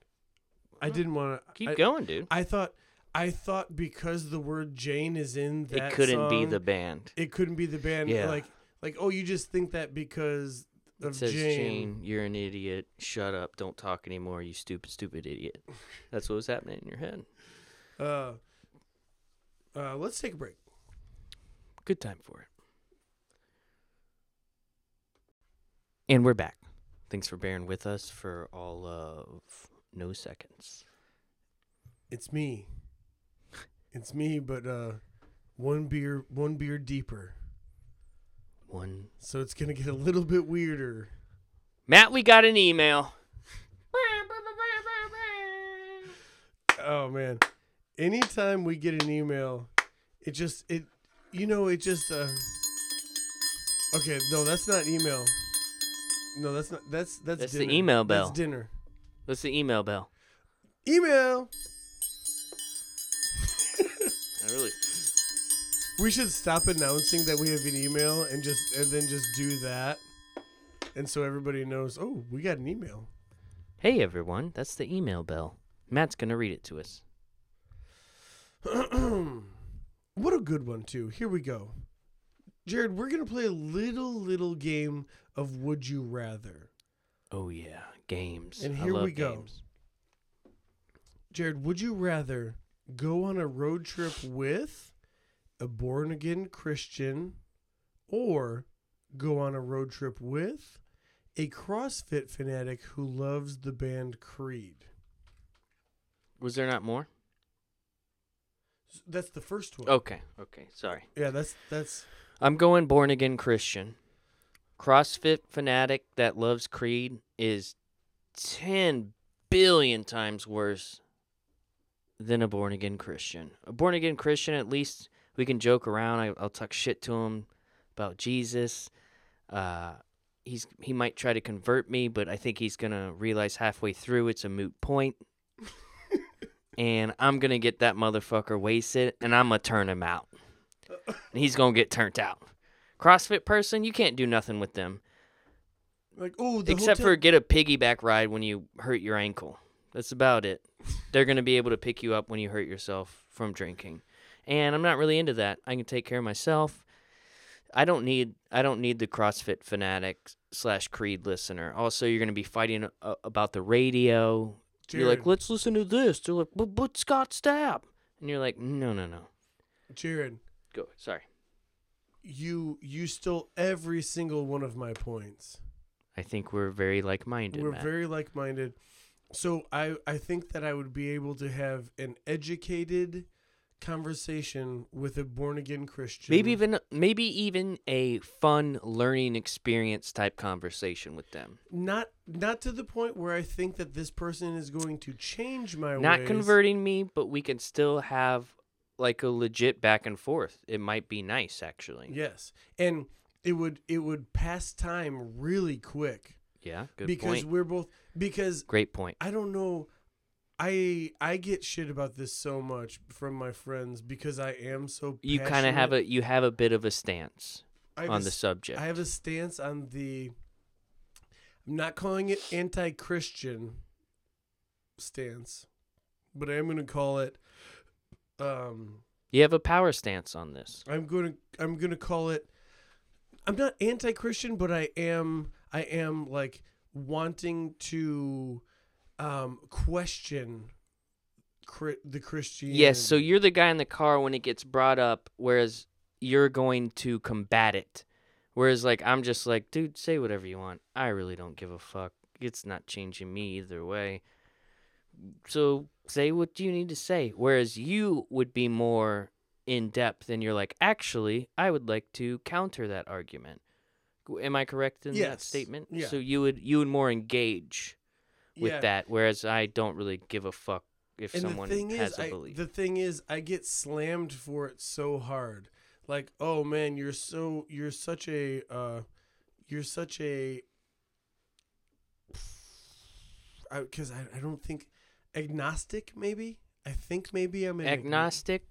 I didn't want to Keep I, going, dude. I thought, I thought because the word Jane is in that, It couldn't be the band. It couldn't be the band. Yeah. Like, like oh, you just think that because It says Jane. Jane, you're an idiot. Shut up. Don't talk anymore. You stupid, stupid idiot. <laughs> That's what was happening in your head. Uh, uh, let's take a break. Good time for it. And we're back. Thanks for bearing with us for all of no seconds. It's me. It's me, but uh, one beer, one beer deeper. One. So it's gonna get a little bit weirder. Matt, we got an email. Oh man. Anytime we get an email, it just it you know, it just uh Okay, no, that's not email. No, that's not that's that's That's the email bell. That's dinner. What's the email bell? Email. I really. We should stop announcing that we have an email and just and then just do that. And so everybody knows, oh, we got an email. Hey everyone, that's the email bell. Matt's gonna read it to us. <clears throat> what a good one too. Here we go. Jarrod, we're gonna play a little little game of Would You Rather. Oh yeah, games. And I here love we go. games. Jarrod, would you rather go on a road trip with a born again Christian or go on a road trip with a CrossFit fanatic who loves the band Creed? Was there not more? That's the first one. Okay, okay, sorry. Yeah, that's that's I'm going born again Christian. CrossFit fanatic that loves Creed is 10 billion times worse than a born again Christian. A born again Christian, at least we can joke around. I, I'll talk shit to him about Jesus. Uh, he's he might try to convert me, but I think he's gonna realize halfway through it's a moot point. <laughs> and I'm gonna get that motherfucker wasted, and I'm gonna turn him out and he's gonna get turned out. CrossFit person, you can't do nothing with them like oh the except hotel- for get a piggyback ride when you hurt your ankle. That's about it. They're gonna be able to pick you up when you hurt yourself from drinking, and I'm not really into that. I can take care of myself. I don't need I don't need the CrossFit fanatic slash Creed listener. Also, you're gonna be fighting uh, about the radio. You're like, let's listen to this. They're like, but, but Scott Stapp, and you're like, no, no, no. Jarrod, Go. Sorry. You you stole every single one of my points. I think we're very like-minded. We're Matt. very like minded. So I I think that I would be able to have an educated conversation with a born again Christian. Maybe even maybe even a fun learning experience type conversation with them. not not to the point where I think that this person is going to change my Not ways. converting me, but we can still have like a legit back and forth. It might be nice actually. Yes, and it would it would pass time really quick Yeah, good because point. we're both because Great point. I don't know. I I get shit about this so much from my friends because I am so. You kind of have a you have a bit of a stance on a the subject. I have a stance on the. I'm not calling it anti-Christian stance, but I am going to call it. Um, you have a power stance on this. I'm going to. I'm going to call it. I'm not anti-Christian, but I am. I am like wanting to, um, question. Cri- the Christian. Yes, so you're the guy in the car when it gets brought up, whereas you're going to combat it. Whereas, like, I'm just like, dude, say whatever you want. I really don't give a fuck. It's not changing me either way. So say what you need to say. Whereas you would be more in depth and you're like, actually, I would like to counter that argument. Am I correct in that statement? yeah. So you would you would more engage with Yeah. that, whereas I don't really give a fuck if and someone the thing has is, a I, belief. the thing is, I get slammed for it so hard. Like, oh man, you're so you're such a uh, you're such a <sighs> because I, I don't think agnostic maybe I think maybe I'm agnostic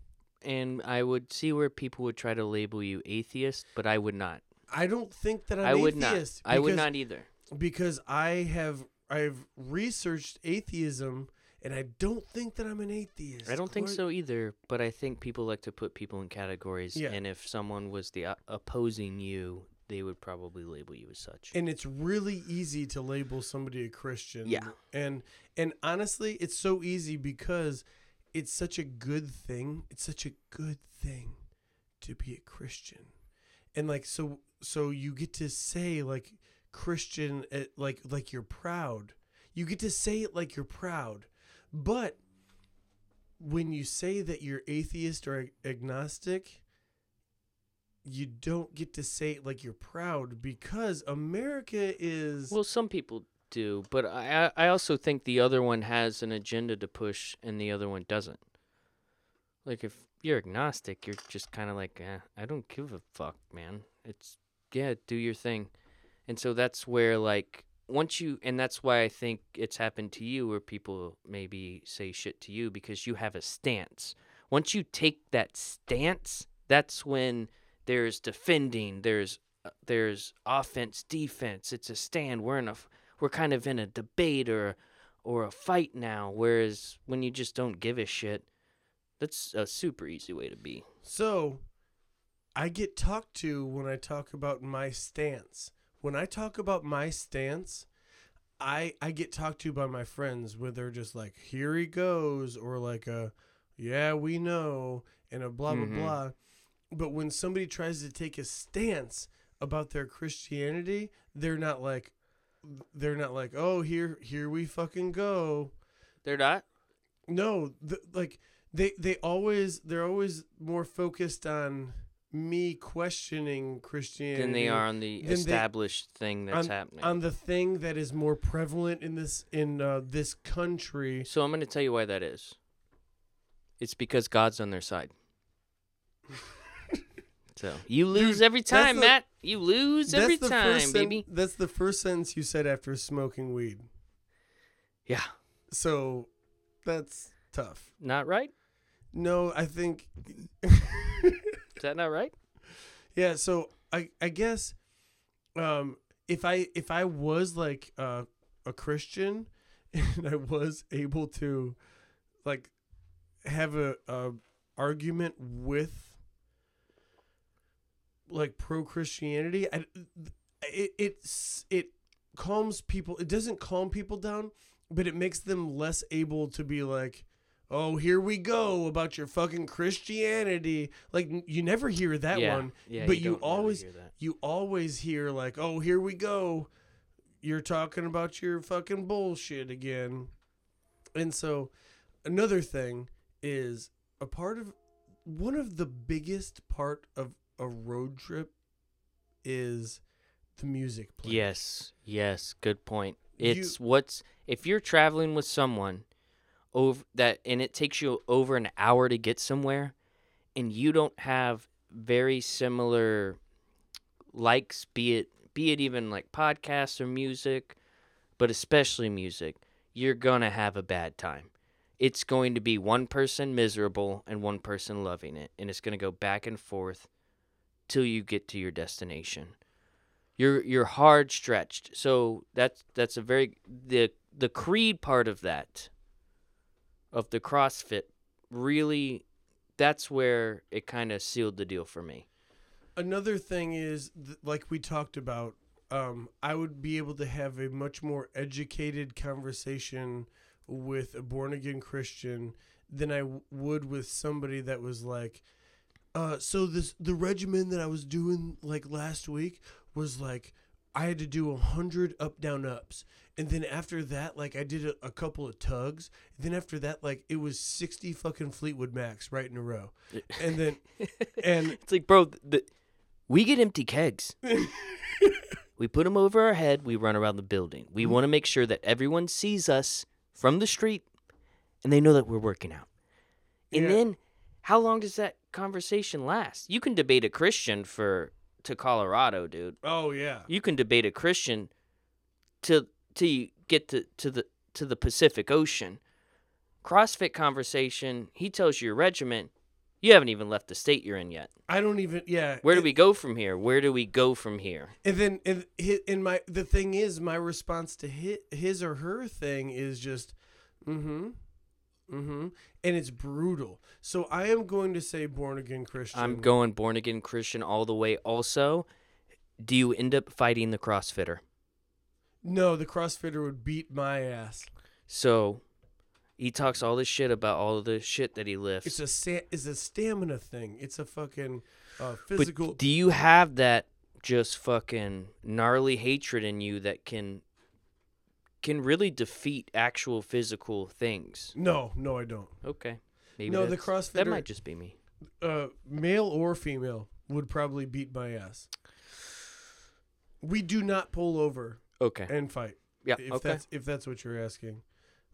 and I would see where people would try to label you atheist, but I would not. I don't think that I'm I would atheist. not. I would not either. because I have I've researched atheism and I don't think that I'm an atheist. I don't think so either, but I think people like to put people in categories, Yeah. and if someone was the o- opposing you, they would probably label you as such. And it's really easy to label somebody a Christian. Yeah. And and honestly, it's so easy because it's such a good thing. It's such a good thing to be a Christian. And like so so you get to say like Christian uh, like like you're proud. You get to say it like you're proud. But when you say that you're atheist or ag- agnostic, you don't get to say it like you're proud because America is Well, some people do, but I I also think the other one has an agenda to push, and the other one doesn't. Like if you're agnostic, you're just kind of like, eh, I don't give a fuck, man. It's yeah, do your thing, and so that's where like once you, and that's why I think it's happened to you, where people maybe say shit to you because you have a stance. Once you take that stance, that's when there's defending, there's uh, there's offense, defense. It's a stand. We're in a we're kind of in a debate or or a fight now. Whereas when you just don't give a shit, that's a super easy way to be. So, I get talked to when I talk about my stance. When I talk about my stance, I I get talked to by my friends where they're just like, "Here he goes," or like a, "Yeah, we know," and a blah blah Mhm. blah. But when somebody tries to take a stance about their Christianity, they're not like, they're not like, "Oh, here here we fucking go." They're not. No, th- like they they always they're always more focused on me questioning Christianity Than they are on the Then they- established thing that's happening. on the thing that is more prevalent in this in uh, this country. so I'm going to tell you why that is. It's because God's on their side. <laughs> so you lose Dude, every time, the- Matt. You lose every time, sen- baby. that's the first sentence you said after smoking weed. Yeah, So that's tough. not right. No, I think <laughs> Is that not right? Yeah, so I I guess um if I if I was like uh, a Christian <laughs> and I was able to like have a, a argument with like pro Christianity, I it it's it calms people. It doesn't calm people down, but it makes them less able to be like Oh, here we go about your fucking Christianity. Like you never hear that yeah. one Yeah, but you, you always- hear that. you always hear like, "Oh, here we go. You're talking about your fucking bullshit again." And so another thing is a part of one of the biggest part of a road trip is the music playing. Yes, yes, good point. You- It's what's if you're traveling with someone over that and it takes you over an hour to get somewhere and you don't have very similar likes be it be it even like podcasts or music, but especially music, you're going to have a bad time. It's going to be one person miserable and one person loving it and it's going to go back and forth till you get to your destination you're you're hard stretched. So that's that's a very the the creed part of that of the CrossFit really that's where it kind of sealed the deal for me. another thing is like we talked about um, i would be able to have a much more educated conversation with a born again christian than i would with somebody that was like uh, so this the regimen that i was doing like last week was like i had to do a hundred up down ups and then after that like i did a, a couple of tugs then after that like it was 60 fucking fleetwood max right in a row <laughs> and then and <laughs> It's like, bro, the, we get empty kegs. <laughs> we put them over our head. We run around the building. We want to make sure that everyone sees us from the street, and they know that we're working out. And Yeah. then, how long does that conversation last? You can debate a Christian for to Colorado, dude. oh yeah You can debate a Christian to till you get to, to the to the Pacific Ocean. CrossFit conversation, he tells you your regiment, You haven't even left the state you're in yet. I don't even. Yeah. Where do we go from here? Where do we go from here? And then, and in my the thing is, my response to his, his or her thing is just, mm-hmm, mm-hmm, and it's brutal. So I am going to say born again Christian. I'm going born again Christian all the way. Also, do you end up fighting the CrossFitter? No, the CrossFitter would beat my ass. So he talks all this shit about all the shit that he lifts. It's a it's a stamina thing. It's a fucking uh, but do you have that just fucking gnarly hatred in you that can can really defeat actual physical things? no, no, I don't. Okay. Maybe No, the that's- CrossFitter- That might just be me. Uh, male or female would probably beat my ass. We do not pull over Okay. and fight. Yeah. if okay. that's if that's what you're asking.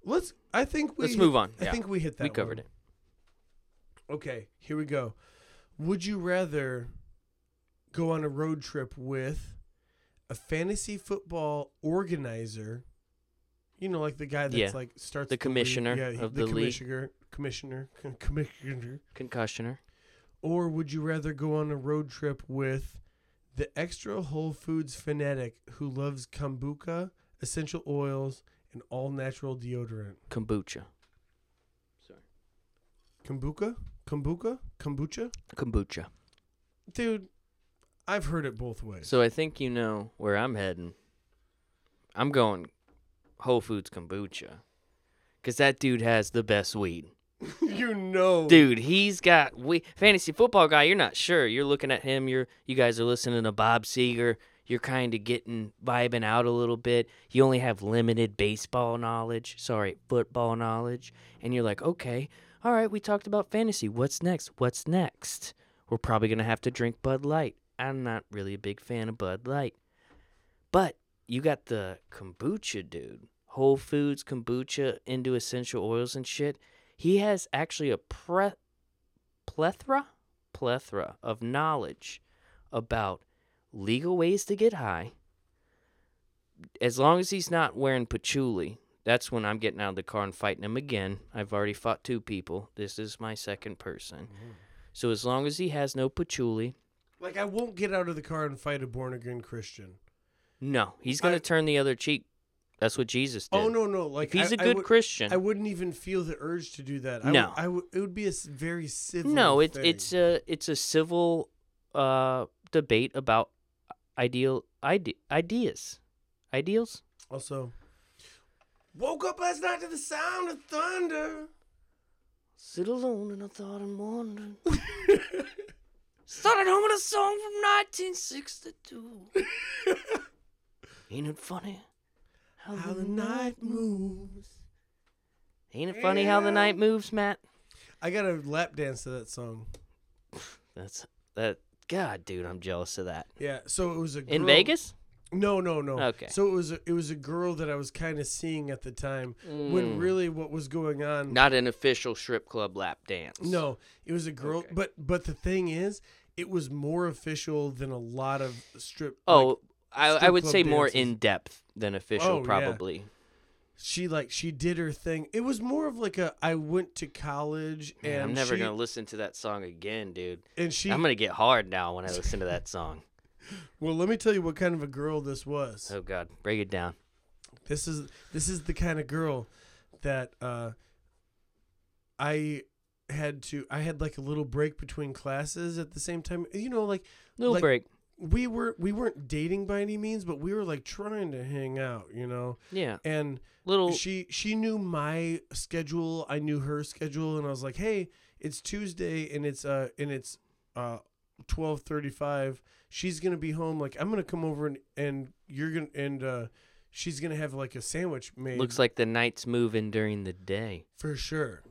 Let's. I think we. Let's move on. I Yeah. think we hit that. we covered it. Okay, here we go. Would you rather go on a road trip with a fantasy football organizer? You know, like the guy that's Yeah. like starts The league- commissioner yeah, he- of the league. commissioner, commissioner, commissioner. Concussioner. Or would you rather go on a road trip with the extra Whole Foods fanatic who loves kombucha, essential oils, and all natural deodorant? Kombucha. Sorry. Kombucha? Kombucha? Kombucha? Kombucha. Dude, I've heard it both ways. So I think you know where I'm heading. I'm going Whole Foods kombucha. Cause that dude has the best weed. <laughs> you know. Dude, he's got we fantasy football guy. You're not sure. You're looking at him. You're you guys are listening to Bob Seger. You're kind of getting vibing out a little bit. You only have limited baseball knowledge. Sorry, football knowledge. And you're like, okay, all right. We talked about fantasy. What's next? What's next? We're probably gonna have to drink Bud Light. I'm not really a big fan of Bud Light, but you got the kombucha, dude. Whole Foods kombucha into essential oils and shit. He has actually a pre- plethora, plethora of knowledge about legal ways to get high. As long as he's not wearing patchouli, that's when I'm getting out of the car and fighting him again. I've already fought two people. This is my second person. So as long as he has no patchouli, Like, I won't get out of the car and fight a born again Christian. No, he's gonna turn the other cheek. That's what Jesus did. Oh, no, no. Like, if he's I- a I good would- Christian, I wouldn't even feel the urge to do that. I No. Would, I would, it would be a very civil. no, it's it's a it's a civil uh debate about ideal ide- ideas, ideals. Also, woke up last night to the sound of thunder. Sit alone and I thought and wondered. <laughs> Started humming a song from 1962. <laughs> Ain't it funny how, How the night moves. Ain't it funny how the night moves, Matt? I got a lap dance to that song. That's that. God, dude, I'm jealous of that. Yeah, so it was a In Vegas? No, no, no. Okay. So it was a, it was a girl that I was kind of seeing at the time when Mm. really what was going on. Not an official strip club lap dance. No, it was a girl. Okay. But but the thing is, it was more official than a lot of strip. Oh, like, I, I would say more in depth than official, Oh, yeah. probably. she like she did her thing. It was more of like a I went to college Man, and I'm never she, gonna listen to that song again, dude. and she. I'm gonna get hard now when I listen to that <laughs> song. well, let me tell you what kind of a girl this was. Oh God, break it down. This is this is the kind of girl that uh I had to I had like a little break between classes at the same time. You know, like Little Like- break. We were we weren't dating by any means, but we were like trying to hang out, you know. Yeah, And little. she she knew my schedule, I knew her schedule, and I was like, "Hey, it's Tuesday and it's uh and it's uh 12:35. She's going to be home like I'm going to come over and and you're going to and uh she's going to have like a sandwich made Looks like the night's moving during the day. for sure.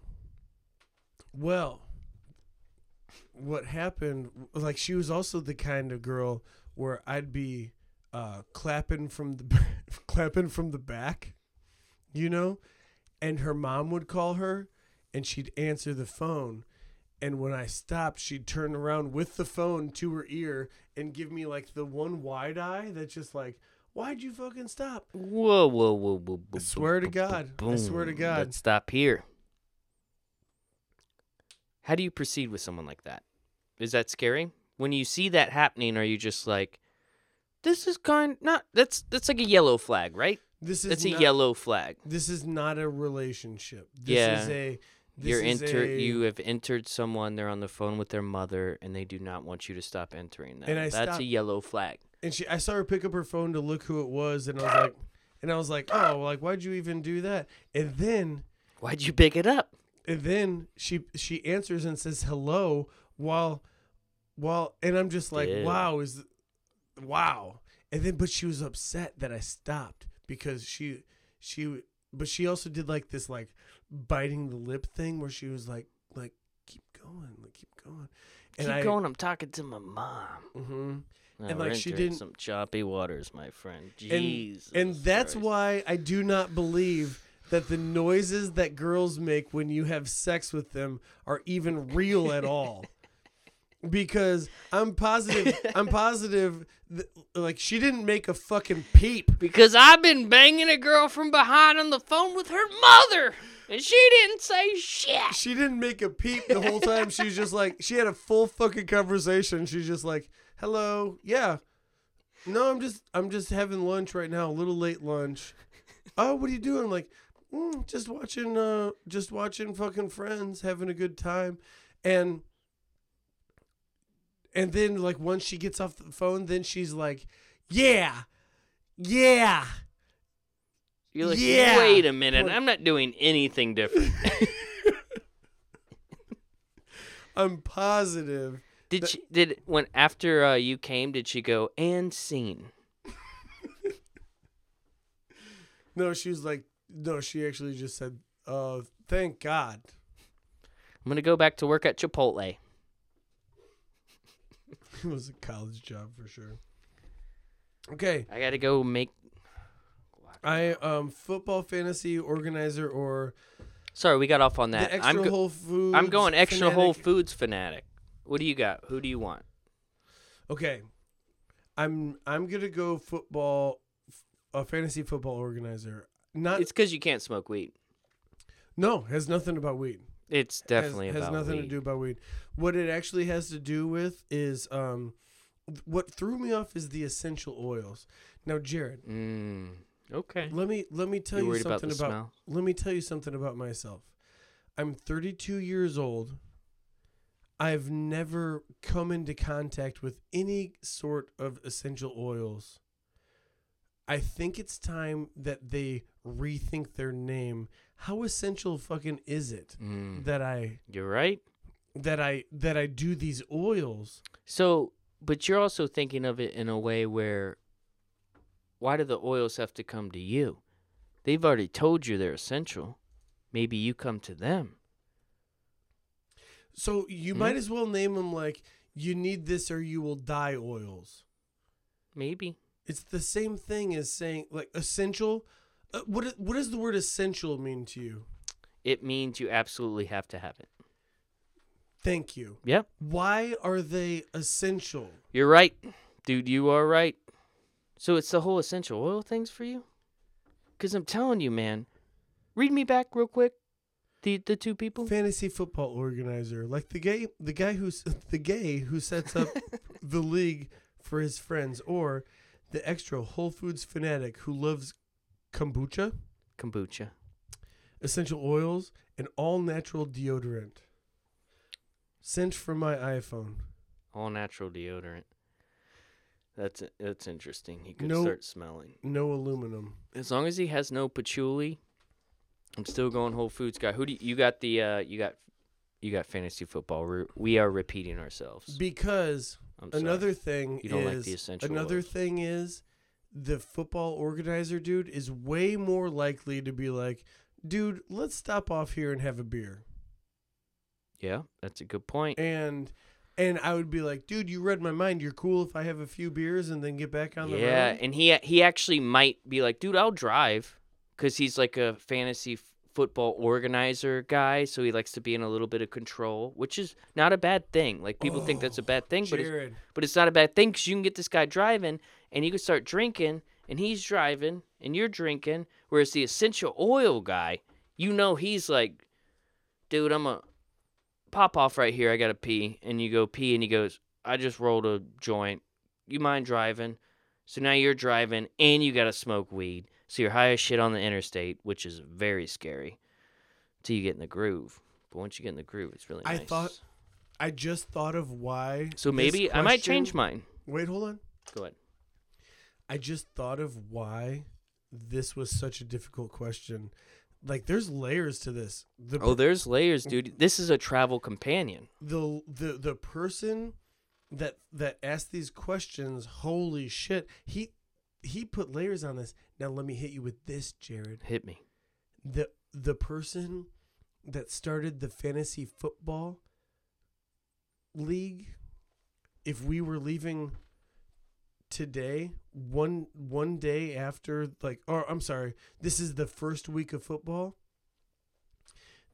Well, what happened? Like she was also the kind of girl where I'd be uh, clapping from the <laughs> clapping from the back, you know, and her mom would call her, and she'd answer the phone. And when I stopped, she'd turn around with the phone to her ear and give me like the one wide eye that's just like, "Why'd you fucking stop?" Whoa, whoa, whoa, whoa! I swear to God. I swear to God. Let's stop here. How do you proceed with someone like that? Is that scary? When you see that happening, are you just like, this is kind not that's that's like a yellow flag, right? This is That's a yellow flag. This is not a relationship. This Yeah. is a. This You're is enter a- you have entered someone, they're on the phone with their mother, and they do not want you to stop entering them. And I That's stopped- a yellow flag. and she I saw her pick up her phone to look who it was and I was like and I was like, "Oh, like why'd you even do that?" And then Why'd you pick it up? And then she she answers and says hello while while and I'm just like, Ew. "Wow, is wow." And then but she was upset that I stopped because she she but she also did like this like biting the lip thing where she was like like keep going, like keep going. And Keep I, going. I'm talking to my mom. mhm. Now And, like, she didn't- some choppy waters, my friend. And- And that's Christ. why I do not believe that the noises that girls make when you have sex with them are even real at all. <laughs> Because I'm positive, I'm <laughs> positive, that, like she didn't make a fucking peep. Because I've been banging a girl from behind on the phone with her mother, and she didn't say shit. She didn't make a peep the whole time. She was just like, she had a full fucking conversation. She's just like, "Hello, yeah, no, I'm just, I'm just having lunch right now, a little late lunch. Oh, what are you doing? I'm like, mm, just watching, uh, just watching fucking Friends, having a good time, and, and then like once she gets off the phone, then she's like, yeah, yeah. You're like, Yeah. wait a minute, I'm not doing anything different. <laughs> I'm positive. did That- she? Did when after uh, you came, did she go and scene? <laughs> No, she was like, no, she actually just said, uh, thank God. I'm gonna go back to work at Chipotle. <laughs> It was a college job for sure. Okay, I gotta go make. I um football fantasy organizer or Sorry, we got off on that. extra I'm go-. I'm going extra Whole. Foods fanatic. What do you got? Who do you want? Okay, I'm I'm gonna go football, a fantasy football organizer. Not It's because you can't smoke weed. no, has nothing about weed. It's Has- definitely has, about nothing to do about weed. What it actually has to do with is um, what threw me off is the essential oils. Now, Jarrod, Mm, okay. let me let me tell You you about something about smell? let me tell you something about myself. I'm 32 years old. I've never come into contact with any sort of essential oils. I think it's time that they rethink their name. How essential fucking is it Mm, that I you're right. that I that I do these oils? So, but you're also thinking of it in a way where why do the oils have to come to you? They've already told you they're essential. Maybe you come to them. So you Hmm? might as well name them like you need this or you will die oils. Maybe. It's the same thing as saying like essential. Uh, what what does the word essential mean to you? It means you absolutely have to have it. Thank you. Yep. Why are they essential? You're right. Dude, you are right. So it's the whole essential oil things for you? Cuz I'm telling you, man. Read me back real quick. The the two people? Fantasy football organizer, like the gay, the guy who's <laughs> the gay who sets up <laughs> the league for his friends, or the extra Whole Foods fanatic who loves kombucha, Kombucha. essential oils, and all natural deodorant. Sent from my iPhone. All natural deodorant. That's that's interesting. He could No- start smelling. No aluminum. As long as he has no patchouli, I'm still going Whole Foods guy. Who do you, you got? The uh, you got you got fantasy football. We're, we are repeating ourselves. Because I'm sorry. another thing You don't like is the essential another oils. thing is the football organizer dude is way more likely to be like, dude, let's stop off here and have a beer. Yeah, that's a good point. And and I would be like, dude, you read my mind. You're cool if I have a few beers and then get back on the Yeah, road. Yeah, and he he actually might be like, dude, I'll drive, because he's like a fantasy f- football organizer guy, so he likes to be in a little bit of control, which is not a bad thing. Like people think that's a bad thing, but it's, but it's not a bad thing because you can get this guy driving, and you can start drinking, and he's driving, and you're drinking. Whereas the essential oil guy, you know, he's like, dude, I'm a pop off right here. I gotta pee, and you go pee, and he goes, I just rolled a joint. You mind driving? So now you're driving, and you gotta smoke weed. So you're high as shit on the interstate, which is very scary. Till you get in the groove. But once you get in the groove, it's really nice. I thought- I just thought of why. So maybe I might change mine. Wait, hold on. Go ahead. I just thought of why this was such a difficult question. Like, there's layers to this. The Oh, there's layers, dude. This is a travel companion. the the the person that that asked these questions, holy shit, he he put layers on this. Now let me hit you with this, Jarrod. Hit me. The the person that started the fantasy football league, if we were leaving today, one one day after like or I'm sorry, this is the first week of football.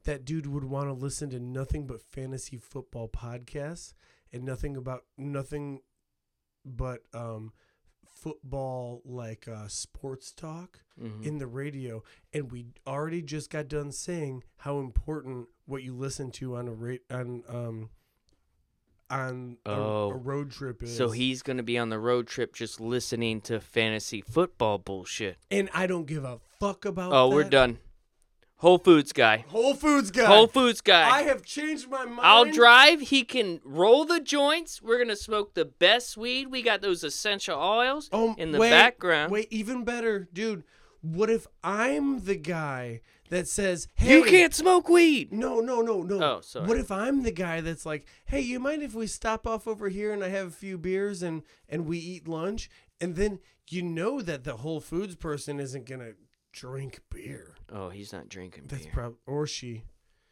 That dude would want to listen to nothing but fantasy football podcasts and nothing about nothing but um football like uh sports talk Mhm. in the radio and we already just got done saying how important what you listen to on a rate on um on a, Oh. a road trip is So he's gonna be on the road trip just listening to fantasy football bullshit. and I don't give a fuck about Oh, we're done. Whole Foods guy. Whole Foods guy Whole Foods guy. I have changed my mind I'll drive. He can roll the joints. We're gonna smoke the best weed. We got those essential oils oh, in the wait, background. wait even better dude what if I'm the guy that says hey You can't smoke weed. No, no, no, no. Oh, sorry. What if I'm the guy that's like, "Hey, you mind if we stop off over here and I have a few beers and and we eat lunch?" And then you know that the Whole Foods person isn't gonna drink beer. Oh, he's not drinking beer. That's beer. probably or she,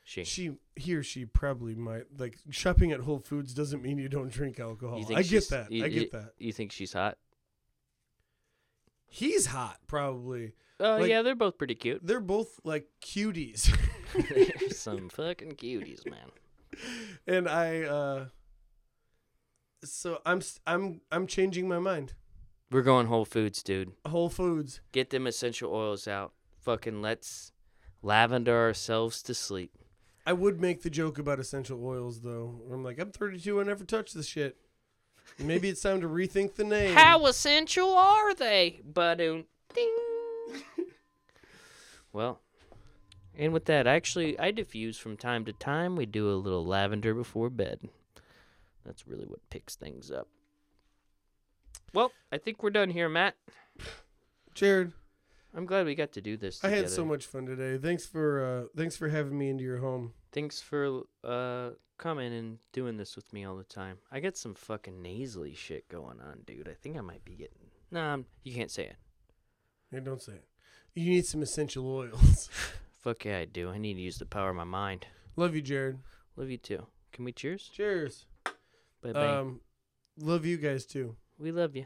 she. she, he or she probably might like shopping at Whole Foods doesn't mean you don't drink alcohol. You think I get she's- that. you- I you- get that. You think she's hot? He's hot, probably. Oh Like- yeah, they're both pretty cute. They're both like cuties, <laughs> <laughs> some fucking cuties, man. and I. uh So I'm I'm I'm changing my mind. We're going Whole Foods, dude. Whole Foods. Get them essential oils out. Fucking let's lavender ourselves to sleep. I would make the joke about essential oils though. I'm like, I'm 32, I never touch this shit. Maybe it's time to rethink the name. How essential are they? Ba-doom, ding. <laughs> well, and with that, actually, I diffuse from time to time. We do a little lavender before bed. That's really what picks things up. Well, I think we're done here, Matt. Jarrod, I'm glad we got to do this. I had so much fun today. Thanks for uh thanks for having me into your home. Thanks for uh coming and doing this with me all the time. I got some fucking nasally shit going on, dude. I think I might be getting. Nah, I'm- you can't say it. Hey, don't say it. You need some essential oils. <laughs> Fuck yeah, I do. I need to use the power of my mind. love you, Jarrod. Love you too. Can we cheers? Cheers. Bye bye. Um love you guys too. we love you.